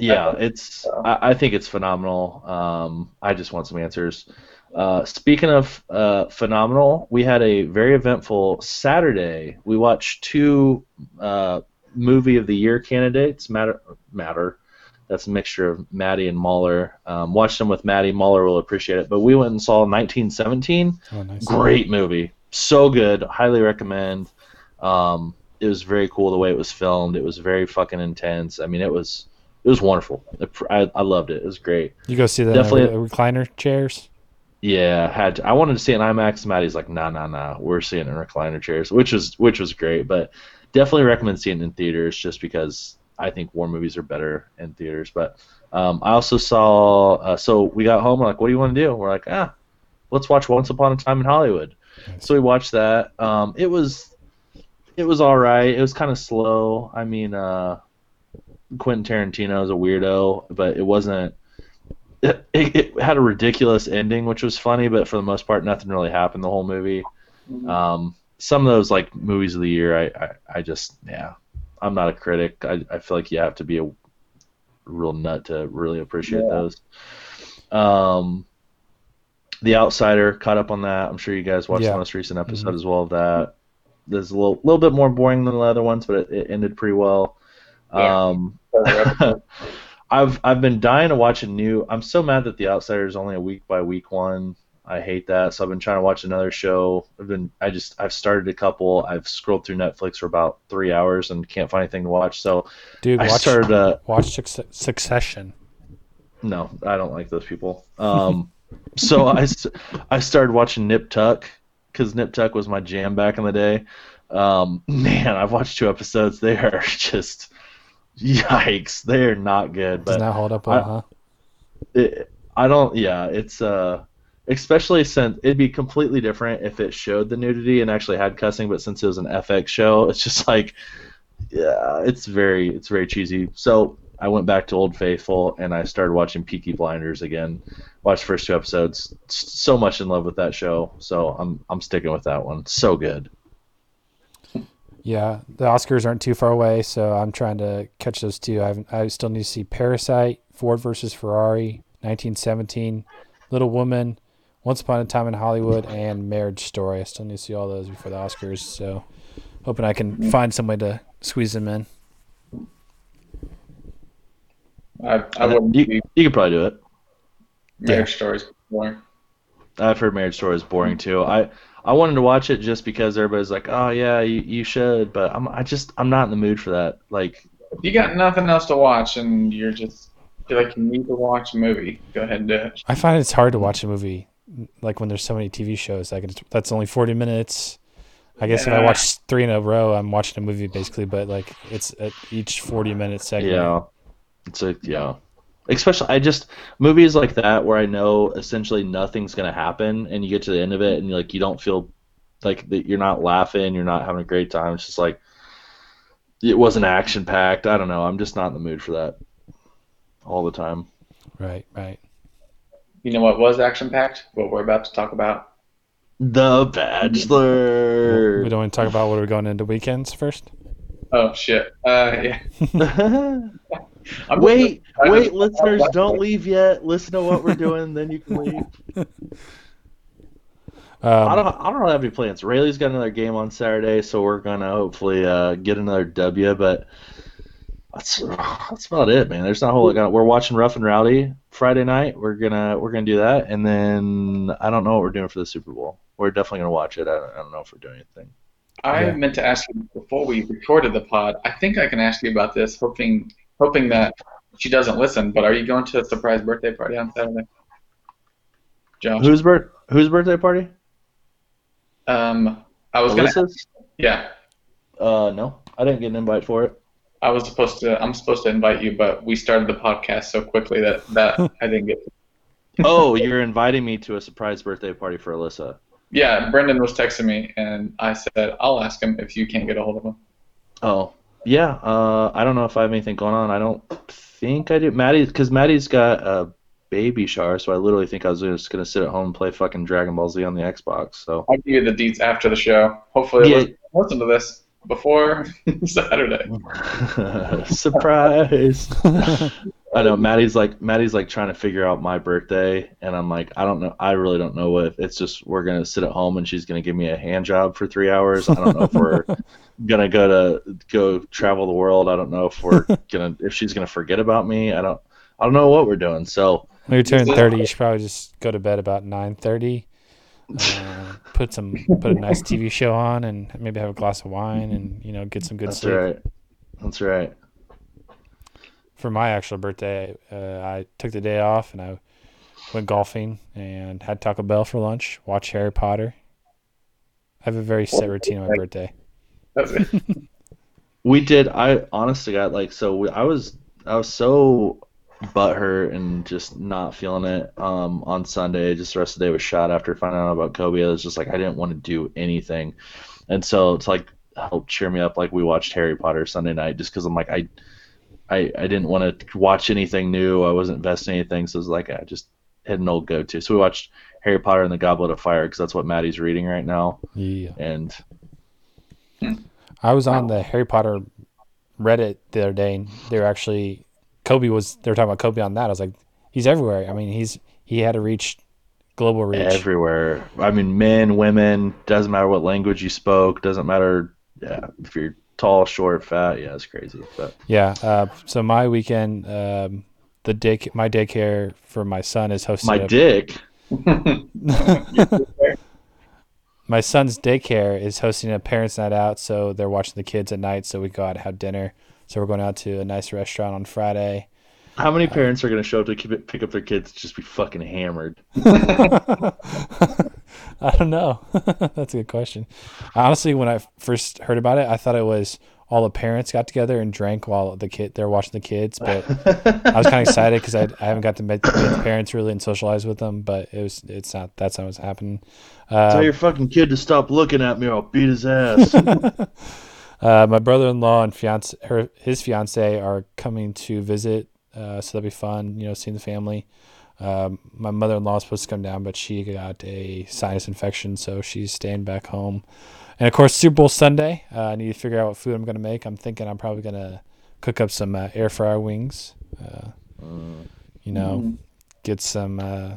Yeah it's So. I, I think it's phenomenal um i just want some answers uh speaking of uh phenomenal we had a very eventful saturday we watched two uh movie of the year candidates matter matter That's a mixture of Maddie and Mahler. Um, watched them with Maddie. Mahler will appreciate it. But we went and saw 1917. Oh, nice. Great movie. So good. Highly recommend. Um, it was very cool the way it was filmed. It was very fucking intense. I mean, it was it was wonderful. I, I loved it. It was great. You go see the Definitely- recliner chairs. Yeah, had to, I wanted to see in IMAX. Maddie's like, nah, nah, nah. We're seeing it in recliner chairs, which was which was great. But definitely recommend seeing it in theaters, just because I think war movies are better in theaters. But um, I also saw. Uh, so we got home. We're like, what do you want to do? We're like, ah, let's watch Once Upon a Time in Hollywood. So we watched that. Um, it was it was all right. It was kind of slow. I mean, uh, Quentin Tarantino is a weirdo, but it wasn't. It, it, it had a ridiculous ending, which was funny, but for the most part, nothing really happened the whole movie. Um, some of those like movies of the year, I, I, I just yeah, I'm not a critic. I, I feel like you have to be a real nut to really appreciate Yeah. those. Um, The Outsider caught up on that. I'm sure you guys watched Yeah. the most recent episode Mhm. as well of that. There's a little little bit more boring than the other ones, but it, it ended pretty well. Yeah. Um, I've I've been dying to watch a new. I'm so mad that The Outsider is only a week by week one. I hate that. So I've been trying to watch another show. I've been I just I've started a couple. I've scrolled through Netflix for about three hours and can't find anything to watch. So Dude, I watch started. Uh, watch Suc- Succession. no, I don't like those people. Um, so I I started watching Nip Tuck because Nip Tuck was my jam back in the day. Um, man, I've watched two episodes. They are just yikes. They are not good. Does But not hold up well, I- huh? it, I don't. Yeah, it's uh, especially since it'd be completely different if it showed the nudity and actually had cussing, but since it was an FX show, it's just like, yeah, it's very, it's very cheesy. So I went back to Old Faithful and I started watching Peaky Blinders again. Watched the first two episodes. So much in love with that show, so I'm I'm sticking with that one. So good. Yeah, the Oscars aren't too far away, so I'm trying to catch those two. I I still need to see Parasite, Ford versus Ferrari, 1917, Little Woman, Once Upon a Time in Hollywood, and Marriage Story. I still need to see all those before the Oscars, so hoping I can find some way to squeeze them in. I, I wouldn't You, be you could probably do it. marriage stories before. I've heard Marriage Story is boring too. I I wanted to watch it just because everybody's like, oh yeah, you, you should, but I'm I just I'm not in the mood for that. Like If you got nothing else to watch and you're just feel like you need to watch a movie, go ahead and do it. I find it's hard to watch a movie like when there's so many TV shows. Like it's, that's only 40 minutes. I guess if I watch three in a row, I'm watching a movie basically, but like it's at each 40 minute segment. yeah, it's a yeah. Especially I just movies like that where I know essentially nothing's gonna happen, and you get to the end of it and you like you don't feel like that you're not laughing, you're not having a great time. It's just like it wasn't action packed. I don't know. I'm just not in the mood for that all the time. Right, right. You know what was action packed? What we're about to talk about. The Bachelor. We don't want to talk about what we're going into weekends first. Oh shit. Uh, yeah. I'm wait, I just- wait, listeners, don't leave yet. Listen to what we're doing, then you can leave. I Um, don't, I don't have any plans. Rayleigh's got another game on Saturday, so we're gonna hopefully uh, get another W. But that's that's about it, man. There's not a whole lot. Going We're watching Rough and Rowdy Friday night. We're gonna we're gonna do that, and then I don't know what we're doing for the Super Bowl. We're definitely gonna watch it. I don't, I don't know if we're doing anything. I Yeah. meant to ask you before we recorded the pod. I think I can ask you about this, hoping hoping that she doesn't listen. But are you going to a surprise birthday party on Saturday, Josh? Whose birth? Whose birthday party? Um, I was gonna. Alyssa's? Yeah, Uh, no, I didn't get an invite for it. I was supposed to. I'm supposed to invite you, but we started the podcast so quickly that that I didn't get. oh, you're inviting me to a surprise birthday party for Alyssa. Yeah, Brendan was texting me, and I said I'll ask him if you can't get a hold of him. Oh, yeah. Uh, I don't know if I have anything going on. I don't think I do. Maddie, because Maddie's got a baby shower, so I literally think I was just gonna sit at home and play fucking Dragon Ball Z on the Xbox. So I'll give you the deets after the show. Hopefully, Yeah. listen, listen to this before Saturday. surprise. I know Maddie's like Maddie's like trying to figure out my birthday, and I'm like, I don't know. I really don't know if it's just we're gonna sit at home and she's gonna give me a hand job for three hours. I don't know if we're gonna go to go travel the world. I don't know if we're gonna if she's gonna forget about me. I don't I don't know what we're doing. So When you're turning 30, you should probably just go to bed about 9:30. Uh, put some put a nice TV show on and maybe have a glass of wine and you know get some good that's sleep. That's right. That's right. For my actual birthday, uh, I took the day off and I went golfing and had Taco Bell for lunch. Watched Harry Potter. I have a very set routine on my birthday. We did. I honestly got like so. We, I was I was so butthurt and just not feeling it um, on Sunday. Just the rest of the day was shot after finding out about Kobe. I was just like I didn't want to do anything, and so it's like helped cheer me up. Like we watched Harry Potter Sunday night just because I'm like I. I, I didn't want to watch anything new. I wasn't investing in anything, so it was like I just had an old go-to. So we watched Harry Potter and the Goblet of Fire because that's what Maddie's reading right now, Yeah. and I was on the Harry Potter Reddit the other day, and they were actually Kobe was. They were talking about Kobe on that. I was like, he's everywhere. I mean, he's he had to reach global reach. everywhere. I mean, men, women, doesn't matter what language you spoke, doesn't matter yeah, if you're tall, short, fat. Yeah, it's crazy. But Yeah. Uh, so my weekend, um, the day my daycare for my son is hosting. my a- dick. my son's daycare is hosting a parents' night out, so they're watching the kids at night. So we go out and have dinner. So we're going out to a nice restaurant on Friday. How many parents are gonna show up to pick up their kids just be fucking hammered? I don't know. That's a good question. Honestly, when I first heard about it, I thought it was all the parents got together and drank while the kid they're watching the kids. But I was kind of excited because I, I haven't got to meet, the parents really and socialize with them. But it was it's not that's not what's happening. Tell Uh, your fucking kid to stop looking at me, or I'll beat his ass. uh, my brother-in-law and fiance her his fiance are coming to visit, uh, so that'll be fun. You know, seeing the family. Um, my mother-in-law is supposed to come down, but she got a sinus infection, so she's staying back home. And of course, Super Bowl Sunday. Uh, I need to figure out what food I'm going to make. I'm thinking I'm probably going to cook up some uh, air fryer wings. Uh, you know, get some. Uh,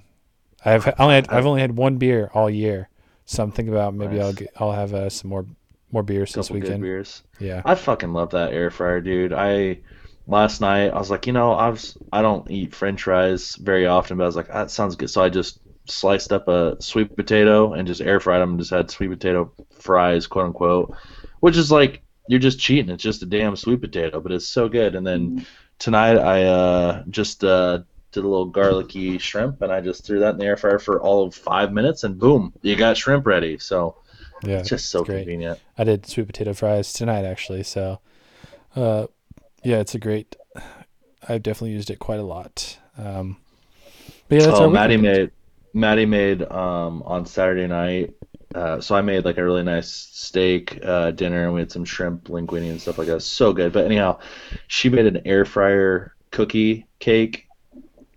I've only had, I've only had one beer all year, so I'm thinking about maybe I'll get I'll have uh, some more more beers this Couple good weekend. beers. Yeah. I fucking love that air fryer, dude. I last night I was like, you know, I was I don't eat French fries very often, but I was like, that sounds good. So I just sliced up a sweet potato and just air fried them. and Just had sweet potato fries, quote unquote, which is like you're just cheating. It's just a damn sweet potato, but it's so good. And then tonight I uh, just uh, did a little garlicky shrimp, and I just threw that in the air fryer for all of five minutes, and boom, you got shrimp ready. So Yeah. it's just so great. convenient. I did sweet potato fries tonight actually, so uh yeah, it's a great I've definitely used it quite a lot. Um but yeah, that's oh, Maddie made Maddie made um on Saturday night. Uh, so I made like a really nice steak uh, dinner, and we had some shrimp linguine and stuff like that. So good. But anyhow, she made an air fryer cookie cake,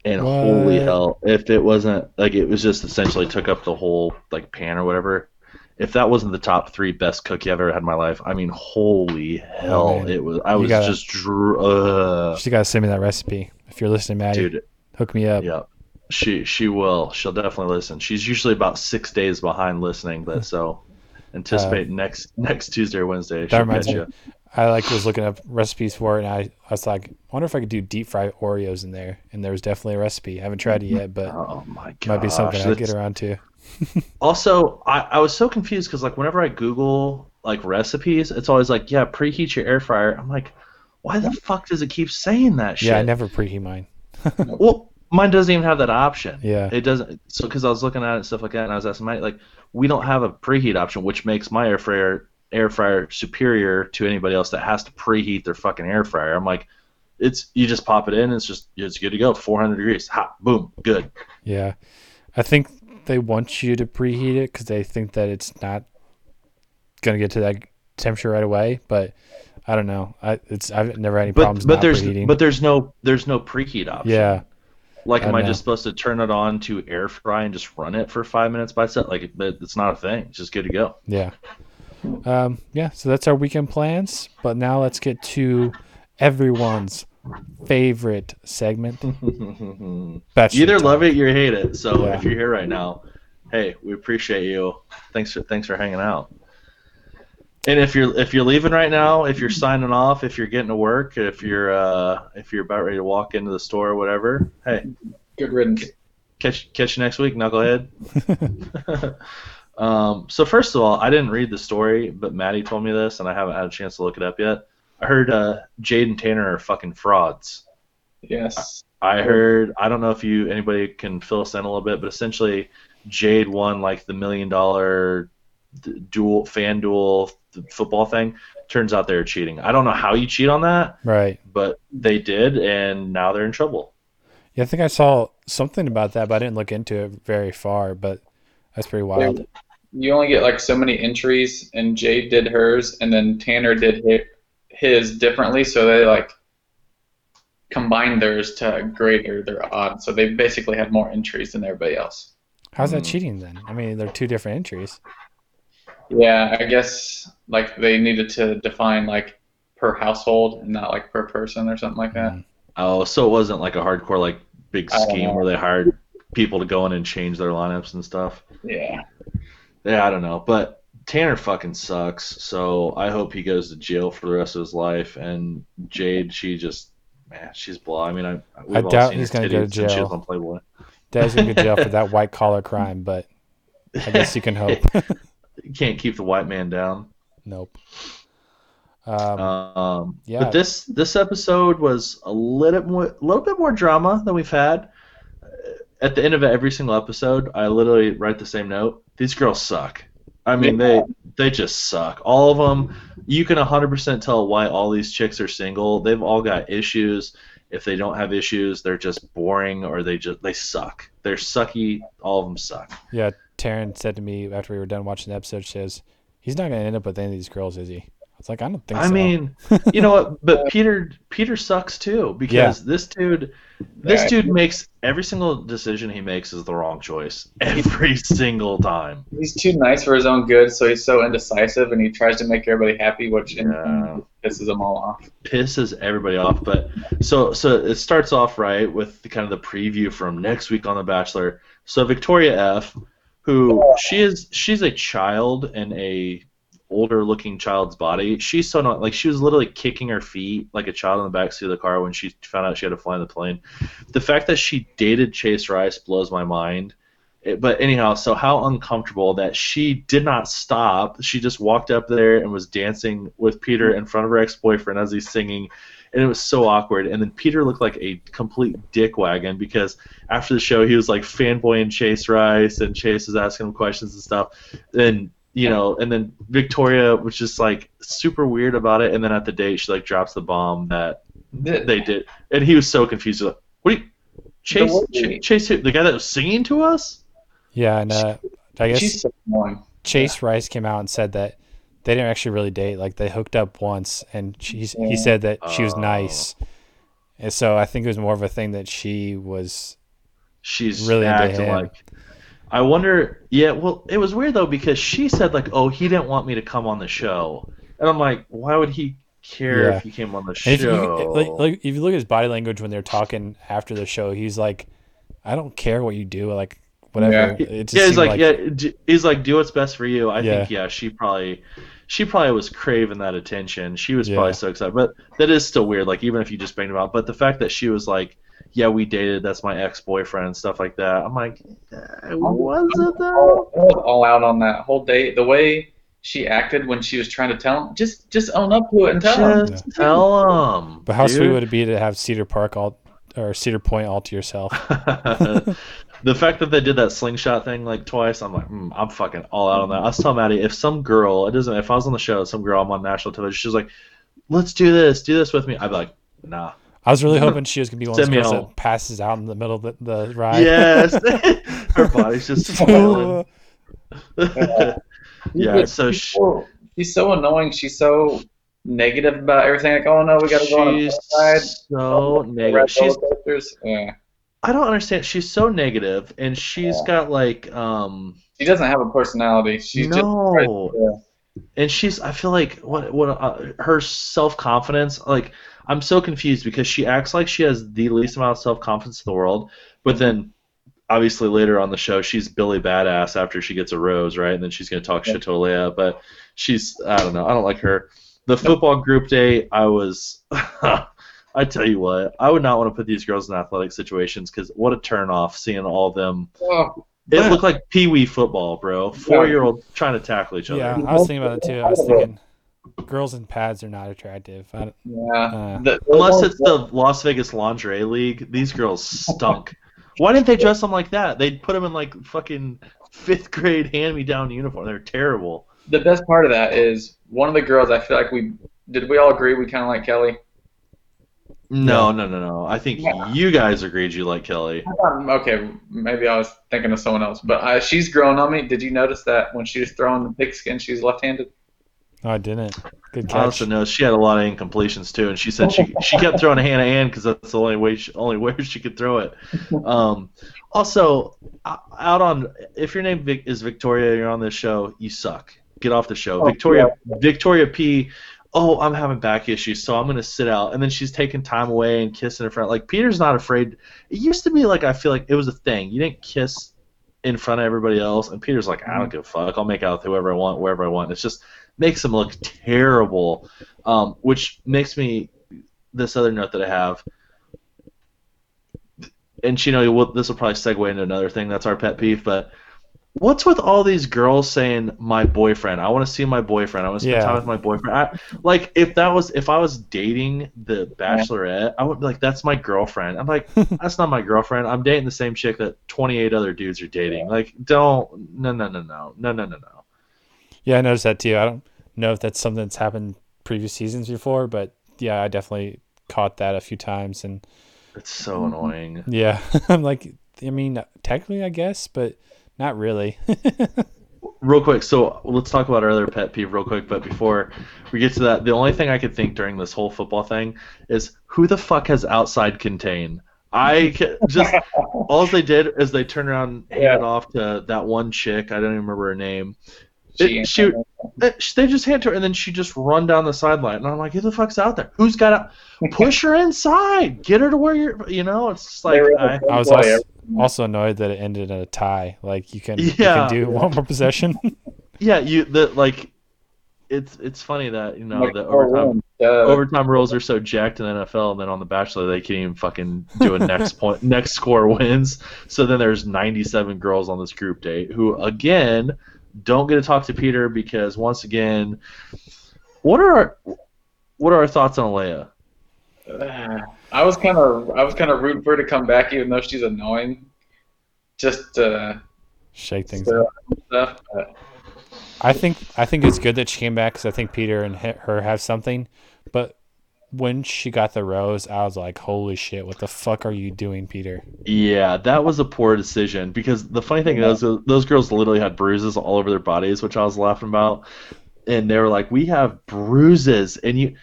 and holy hell, if it wasn't like it was just essentially took up the whole like pan or whatever. If that wasn't the top three best cookie I've ever had in my life, I mean, holy hell, Oh, it was. I You was gotta- just dr- uh, She gotta send me that recipe. If you're listening, Maddie, dude. hook me up. Yeah, she she will. She'll definitely listen. She's usually about six days behind listening, but so anticipate next next Tuesday or Wednesday. That She'll reminds me. you. I like was looking up recipes for it, and I, I was like, I wonder if I could do deep fry Oreos in there. And there was definitely a recipe. I haven't tried it yet, but Oh my god, might be something I get around to. Also, I, I was so confused because like whenever I Google like recipes, it's always like, yeah, preheat your air fryer. I'm like, why the fuck does it keep saying that shit? Yeah, I never preheat mine. Well, mine doesn't even have that option. Yeah. It doesn't. So because I was looking at it and stuff like that, and I was asking my like, we don't have a preheat option, which makes my air fryer air fryer superior to anybody else that has to preheat their fucking air fryer. I'm like, it's you just pop it in, it's just it's good to go, 400 degrees, hot, boom, good. Yeah, I think they want you to preheat it because they think that it's not gonna get to that temperature right away. But I don't know. I it's I've never had any But problems but there's preheating. but there's no there's no preheat option. yeah, Like, I am I know. just supposed to turn it on to air fry and just run it for five minutes by itself? Like, but it's not a thing. It's just good to go. yeah, um, yeah. So that's our weekend plans. But now let's get to everyone's favorite segment. you either love it or you hate it. So Yeah. if you're here right now, hey, we appreciate you. Thanks for thanks for hanging out. And if you're if you're leaving right now, if you're signing off, if you're getting to work, if you're uh, if you're about ready to walk into the store or whatever, hey, Good riddance. catch catch you next week, knucklehead. um, so first of all, I didn't read the story, but Maddie told me this, and I haven't had a chance to look it up yet. I heard uh, Jade and Tanner are fucking frauds. Yes. I heard. I don't know if you anybody can fill us in a little bit, but essentially, Jade won like the million dollar d- dual FanDuel th- football thing. Turns out they were cheating. I don't know how you cheat on that, Right. but they did, and now they're in trouble. Yeah, I think I saw something about that, but I didn't look into it very far. But that's pretty wild. You only get like so many entries, and Jade did hers, and then Tanner did hi- his differently, so they like combined theirs to greater their odds. So they basically had more entries than everybody else. How's that Hmm. cheating then? I mean, they're two different entries. Yeah, I guess like they needed to define like per household and not like per person or something like that. Mm. Oh, so it wasn't like a hardcore like big scheme where they hired people to go in and change their lineups and stuff. Yeah. Yeah, I don't know, but Tanner fucking sucks. So I hope he goes to jail for the rest of his life. And Jade, she just man, she's blah. I mean, I all doubt he's gonna go to since she was jail. on Playboy. Dad's gonna go to jail for that white collar crime, but I guess you can hope. You can't keep the white man down. nope. Um, Um, yeah. But this this episode was a little more, a little bit more drama than we've had. At the end of every single episode, I literally write the same note. These girls suck. I mean, they they just suck. All of them. You can 100% tell why all these chicks are single. They've all got issues. If they don't have issues, they're just boring or they just they suck. They're sucky. All of them suck. yeah, Taryn said to me after we were done watching the episode, she says, "He's not gonna end up with any of these girls, is he?" I was like, "I don't think I so." mean, you know what? But Peter Peter sucks too because this dude this Yeah. dude makes every single decision he makes is the wrong choice every single time. He's too nice for his own good, so he's so indecisive, and he tries to make everybody happy, which Yeah. pisses them all off. Pisses everybody off. But so so it starts off right with the kind of the preview from next week on The Bachelor. So Victoria F, who she is she's a child and a older looking child's body. She's so not like she was literally kicking her feet like a child in the backseat of the car when she found out she had to fly in the plane. The fact that she dated Chase Rice blows my mind. It- but anyhow, so how uncomfortable that she did not stop. She just walked up there and was dancing with Peter in front of her ex-boyfriend as he's singing, and it was so awkward. And then Peter looked like a complete dick wagon because after the show he was like fanboying Chase Rice, and Chase was asking him questions and stuff. And you know, and then Victoria was just like super weird about it. And then at the date, she like drops the bomb that they did, and he was so confused. Like, what are you, Chase? way- Ch- Chase, who- the guy that was singing to us? yeah, and uh, I guess She's so annoying. Chase Rice came out and said that they didn't actually really date. Like they hooked up once, and she's, he said that she was Oh. nice. And so I think it was more of a thing that she was. She's Really into acting him. like. I wonder. Yeah, well, it was weird though because she said like, "Oh, he didn't want me to come on the show," and I'm like, "Why would he care Yeah. if he came on the And if you, show?" like, like, if you look at his body language when they're talking after the show, he's like, "I don't care what you do, like whatever." Yeah. It just yeah, he's seemed like, yeah, d- he's like, do what's best for you. I Yeah. think, yeah, she probably, she probably was craving that attention. She was Yeah. probably so excited, but that is still weird. Like, even if you just banged him out, but the fact that she was like, yeah, we dated. That's my ex-boyfriend, and stuff like that. I'm like, uh, was it though? all, all out on that whole date. The way she acted when she was trying to tell him, just just own up to it and tell him. Just tell him. But how sweet would it be to have Cedar Park all or Cedar Point all to yourself? the fact that they did that slingshot thing like twice, I'm like, mm, I'm fucking all out on that. I was telling Maddie, if some girl, it doesn't, if I was on the show, some girl, I'm on national television, she's like, let's do this, do this with me. I'd be like, nah. I was really hoping she was gonna be one of those me that passes out in the middle of the, the ride. Yes, her body's just falling. yeah, so she's she, so, she's so annoying. She's so negative about everything. Like, oh no, we got to go on a she's bus ride. so Red negative. She's. Yeah. I don't understand. She's so negative, and she's Yeah. got like um She doesn't have a personality. She's just tries no. to and she's I feel like what what uh, her self confidence like I'm so confused because she acts like she has the least amount of self confidence in the world, but then obviously later on the show she's Billy Badass after she gets a rose, right? And then she's gonna talk shit to Leia, but she's I don't know I don't like her. The football group day I was. I tell you what, I would not want to put these girls in athletic situations because what a turn off seeing all of them. Oh, It looked like pee wee football, bro. Four year old trying to tackle each other. Yeah, I was thinking about it too. I was thinking girls in pads are not attractive. I, yeah. Uh, The- Unless it's the Las Vegas Lingerie League, these girls stunk. Why didn't they dress them like that? They'd put them in like fucking fifth grade hand me down uniform. They're terrible. the best part of that is one of the girls. I feel like we did. We all agree we kind of like Kelly. No, no, no, no. I think Yeah. you guys agreed you like Kelly. Um, okay, maybe I was thinking of someone else, but uh, she's growing on me. Did you notice that when she was throwing the pigskin, she was left-handed? Oh, I didn't. Good I also know she had a lot of incompletions too, and she said she she kept throwing a hand to hand because that's the only way she, only way she could throw it. Um, also, out on if your name Vic, is Victoria, you're on this show, you suck. Get off the show, Oh, Victoria. Victoria P. Oh, I'm having back issues, so I'm gonna sit out. And then she's taking time away and kissing her friend. Like Peter's not afraid. It used to be like I feel like it was a thing. You didn't kiss in front of everybody else, and Peter's like, I don't give a fuck. I'll make out with whoever I want, wherever I want. It's just makes him look terrible. Um, which makes me this other note that I have. And you know, we'll, this will probably segue into another thing. That's our pet peeve. But what's with all these girls saying my boyfriend? I want to see my boyfriend. I want to spend Yeah. time with my boyfriend. I, like if that was if I was dating the Bachelorette, I would be like, that's my girlfriend. I'm like, that's not my girlfriend. I'm dating the same chick that 28 other dudes are dating. Like, don't no no no no no no no no. Yeah, I noticed that too. I don't know if that's something that's happened previous seasons before, but yeah, I definitely caught that a few times. And It's so annoying. yeah, I'm like, I mean, technically, I guess, but not really. real quick so let's talk about our other pet peeve real quick but before we get to that the only thing i could think during this whole football thing is who the fuck has outside contain i just all they did is they turned around and handed Yeah. off to that one chick i don't even remember her name She, It- shoot. Uh, they just hand to her and then she just run down the sideline and i'm like who the fuck's out there who's got out push her inside get her to where you're you know it's just like I, I was also, also annoyed that it ended in a tie. Like you can, you Yeah. can do one more possession. yeah you the like it's it's funny that you know Like, the overtime uh, overtime rules are so jacked in the NFL, and then on The Bachelor they can't even fucking do a next point, next score wins. So then there's 97 girls on this group date who again don't get to talk to Peter because once again, what are our what are our thoughts on Leia? I was kind of I was kind of rooting for her to come back, even though she's annoying. Just uh, Shake things. stir up. up stuff. I think I think it's good that she came back because I think Peter and her have something. But when she got the rose, I was like, "Holy shit! What the fuck are you doing, Peter?" Yeah, that was a poor decision because the funny thing is those girls literally had bruises all over their bodies, which I was laughing about, and they were like, "We have bruises," and you,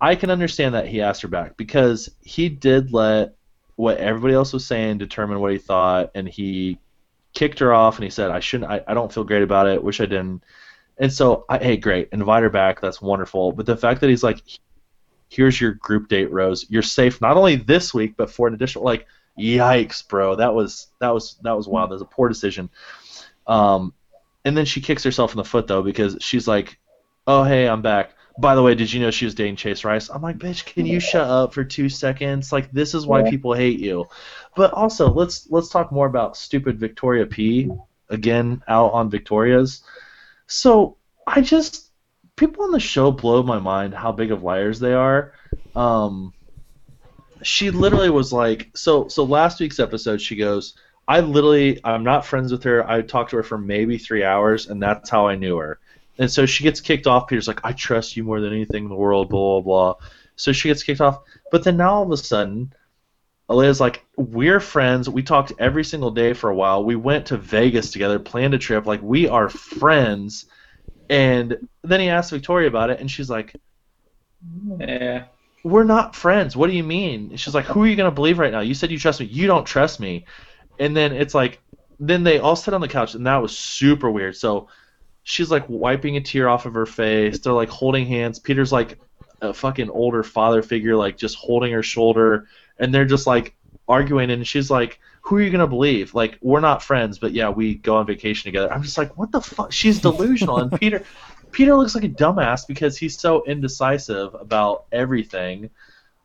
I can understand that he asked her back because he did let what everybody else was saying determine what he thought, and he kicked her off and he said, "I shouldn't. I, I don't feel great about it. Wish I didn't." And so, I, hey, great, invite her back. That's wonderful. But the fact that he's like, "Here's your group date, Rose. You're safe not only this week, but for an additional like." Yikes, bro! That was that was that was wild. That was a poor decision. Um, and then she kicks herself in the foot though because she's like, "Oh hey, I'm back." By the way, did you know she was dating Chase Rice? I'm like, bitch, can you shut up for two seconds? Like, this is why people hate you. But also, let's let's talk more about stupid Victoria P. Again, out on Victoria's. So I just people on the show blow my mind how big of liars they are. Um, she literally was like, so so last week's episode, she goes, I literally, I'm not friends with her. I talked to her for maybe three hours, and that's how I knew her. And so she gets kicked off. Peter's like, I trust you more than anything in the world, blah, blah, blah. So she gets kicked off. But then now all of a sudden, Alayah's like, we're friends. We talked every single day for a while. We went to Vegas together, planned a trip. Like, we are friends. And then he asked Victoria about it, and she's like, yeah, we're not friends. What do you mean? She's like, who are you going to believe right now? You said you trust me. You don't trust me. And then it's like, then they all sit on the couch, and that was super weird. So she's like wiping a tear off of her face. They're like holding hands. Peter's like a fucking older father figure, like just holding her shoulder, and they're just like arguing. And she's like, "Who are you gonna believe? Like, we're not friends, but yeah, we go on vacation together." I'm just like, "What the fuck?" She's delusional, and Peter, Peter looks like a dumbass because he's so indecisive about everything.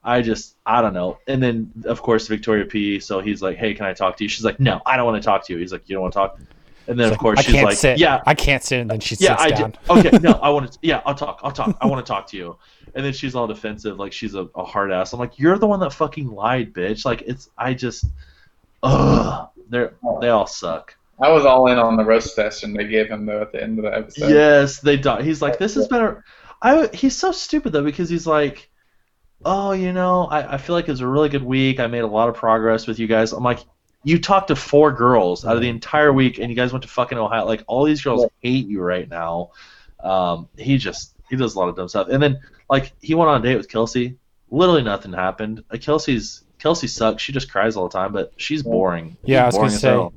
I just, I don't know. And then, of course, Victoria P. So he's like, "Hey, can I talk to you?" She's like, "No, I don't want to talk to you." He's like, "You don't want to talk?" And then, It's of like, course, I she's can't like, sit. "Yeah, I can't sit, and then she yeah, sits I down. do. Okay, no, I want to. Yeah, I'll talk. I'll talk. I want to talk to you. And then she's all defensive, like she's a, a hard ass. I'm like, you're the one that fucking lied, bitch. Like it's. I just. Ugh. They're they all suck. I was all in on the roast session they gave him though at the end of the episode. Yes, they die. He's like, this is better. I. He's so stupid though because he's like, oh, you know, I, I feel like it was a really good week. I made a lot of progress with you guys. I'm like, you talked to four girls out of the entire week, and you guys went to fucking Ohio. Like all these girls hate you right now. Um, he just he does a lot of dumb stuff. And then like he went on a date with Kelsey. Literally nothing happened. Uh, Kelsey's Kelsey sucks. She just cries all the time, but she's boring. Yeah, I She's was gonna say hell.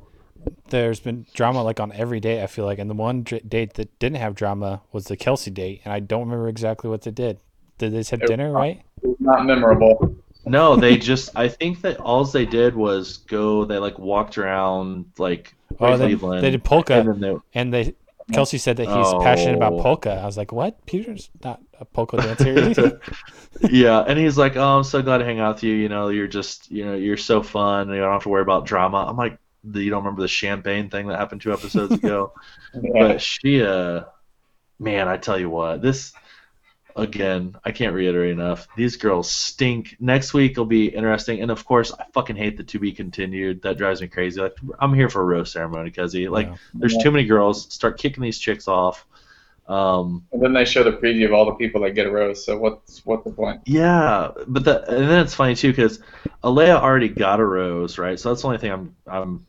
there's been drama like on every date. I feel like, and the one dr- date that didn't have drama was the Kelsey date, and I don't remember exactly what they did. Did they just have It- dinner, right? Not memorable. No, they just. I think that all they did was go. They like walked around like Oh, they, Cleveland. they did polka, and then they, and they Kelsey said that he's passionate about Oh. polka. I was like, what? Peter's not a polka dancer. yeah, and he's like, "Oh, I'm so glad to hang out with you. You know, you're just, you know, you're so fun. You don't have to worry about drama." I'm like, "You don't remember the champagne thing that happened two episodes ago?" Yeah. but she, uh, man, I tell you what, this again, I can't reiterate enough. These girls stink. Next week will be interesting, and of course, I fucking hate the to be continued. That drives me crazy. Like, I'm here for a roast ceremony, cuzzy. Like, Yeah. there's Yeah. too many girls. Start kicking these chicks off. Um, And then they show the preview of all the people that get a rose. So what's what's the point? Yeah, but the, and then it's funny too because Alayah already got a rose, right? So that's the only thing I'm I'm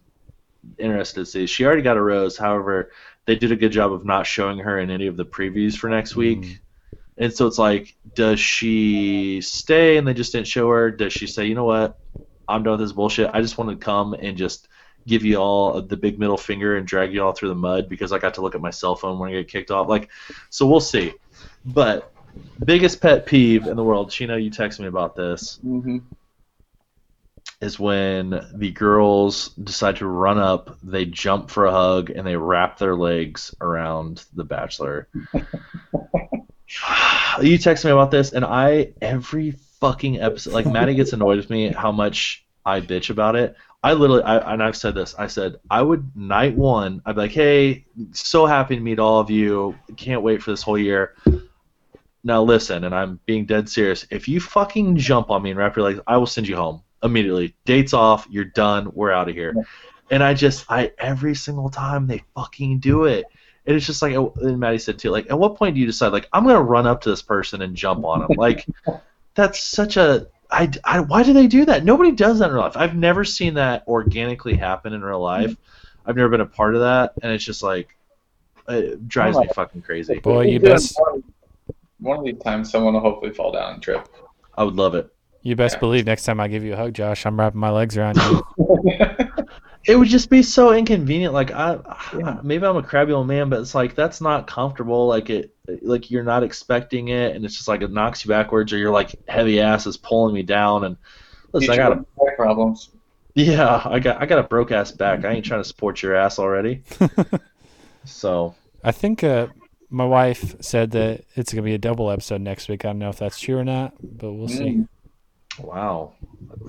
interested to see. She already got a rose. However, they did a good job of not showing her in any of the previews for next week. And so it's like, does she stay and they just didn't show her? Does she say, you know what, I'm done with this bullshit. I just want to come and just give you all the big middle finger and drag you all through the mud because I got to look at my cell phone when I get kicked off. Like, so we'll see. But biggest pet peeve in the world, Chino, you texted me about this, Mm-hmm. is when the girls decide to run up, they jump for a hug, and they wrap their legs around the bachelor. you texted me about this, and I every fucking episode, like Maddie gets annoyed with me how much I bitch about it. I literally, I, and I've said this. I said I would night one. I'd be like, "Hey, so happy to meet all of you. Can't wait for this whole year." Now listen, and I'm being dead serious. If you fucking jump on me and wrap your legs, I will send you home immediately. Dates off. You're done. We're out of here. And I just, I every single time they fucking do it. And it's just like, and Maddie said too, like, at what point do you decide, like, I'm gonna run up to this person and jump on them? Like, that's such a, I, I, why do they do that? Nobody does that in real life. I've never seen that organically happen in real life. I've never been a part of that, and it's just like, it drives me fucking crazy. Boy, you Yeah, best One of these times, someone will hopefully fall down and trip. I would love it. you best Yeah. believe next time I give you a hug, Josh, I'm wrapping my legs around you. It would just be so inconvenient. Like I, Yeah. maybe I'm a crabby old man, but it's like that's not comfortable. Like it, like you're not expecting it, and it's just like it knocks you backwards, or you're like heavy ass is pulling me down. And listen, I got a back problems. yeah, I got I got a broke ass back. I ain't trying to support your ass already. so I think uh, my wife said that it's gonna be a double episode next week. I don't know if that's true or not, but we'll see. Wow,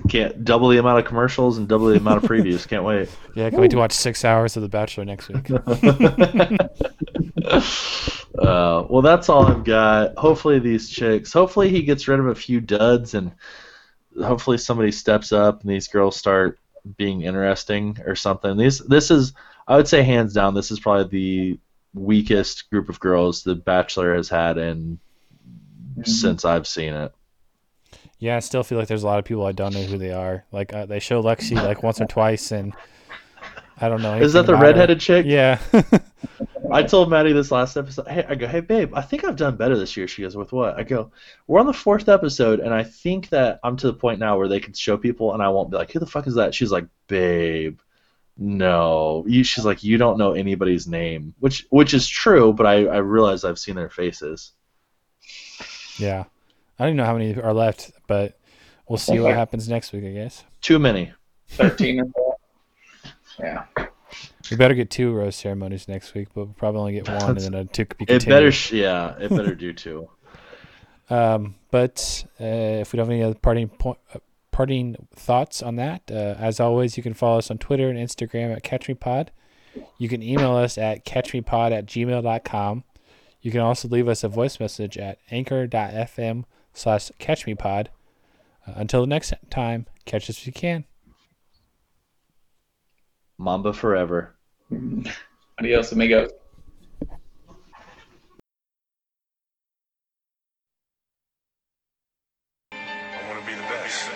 can't double the amount of commercials and double the amount of previews. Can't wait. Yeah, can't wait to watch six hours of The Bachelor next week. uh, well, that's all I've got. Hopefully, these chicks. Hopefully, he gets rid of a few duds, and hopefully, somebody steps up and these girls start being interesting or something. These, this is, I would say, hands down, this is probably the weakest group of girls the Bachelor has had in since I've seen it. Yeah, I still feel like there's a lot of people I don't know who they are. Like uh, they show Lexi like once or twice, and I don't know. Is that the about her. redheaded chick? Yeah. I told Maddie this last episode. Hey, I go, hey babe, I think I've done better this year. She goes, with what? I go, we're on the fourth episode, and I think that I'm to the point now where they can show people, and I won't be like, who the fuck is that? She's like, babe, no. You, she's like, you don't know anybody's name, which which is true, but I I realize I've seen their faces. Yeah. I don't even know how many are left, but we'll see what happens next week, I guess. Too many. 13 and four. Yeah. We better get two rose ceremonies next week, but we'll probably only get one, and then a two could be It better, yeah, it better do too. Um, but uh, if we don't have any other parting point, uh, parting thoughts on that, uh, as always, you can follow us on Twitter and Instagram at CatchMePod. You can email us at catchmepod at gmail.com. You can also leave us a voice message at anchor.fm slash Catch catchmepod. Uh, until the next time, catch us if you can. Mamba forever. Adios, amigos. I want to be the best.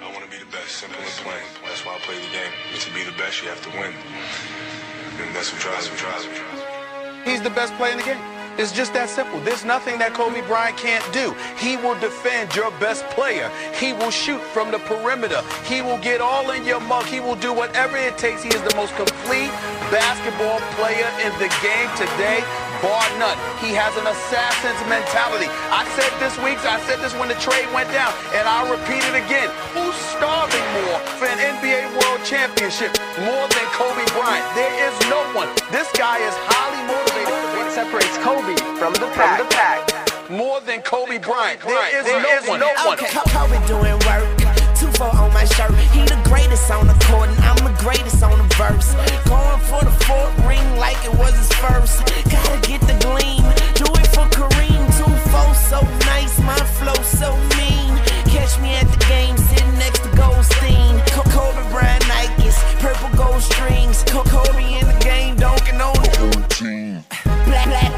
I want to be the best. Simple and plain. That's why I play the game. And to be the best, you have to win. And that's what drives me. Drives me. He's the best player in the game. It's just that simple. There's nothing that Kobe Bryant can't do. He will defend your best player. He will shoot from the perimeter. He will get all in your mug. He will do whatever it takes. He is the most complete basketball player in the game today, bar none. He has an assassin's mentality. I said this week, I said this when the trade went down, and I'll repeat it again. Who's starving more for an NBA World Championship more than Kobe Bryant? There is no one. This guy is highly motivated separates Kobe from the pack. From the pack. More than Kobe Bryant. There is, there no, is one. no one. Okay. Kobe doing work. Two four on my shirt. He the greatest on the court, and I'm the greatest on the verse. Going for the fourth ring like it was his first. Gotta get the gleam. Do it for Kareem. Two four so nice, my flow so mean. Catch me at the game, sitting next to Goldstein. Kobe Bryant Nikes, purple gold strings. Kobe in the game, dunking on the routine black, black.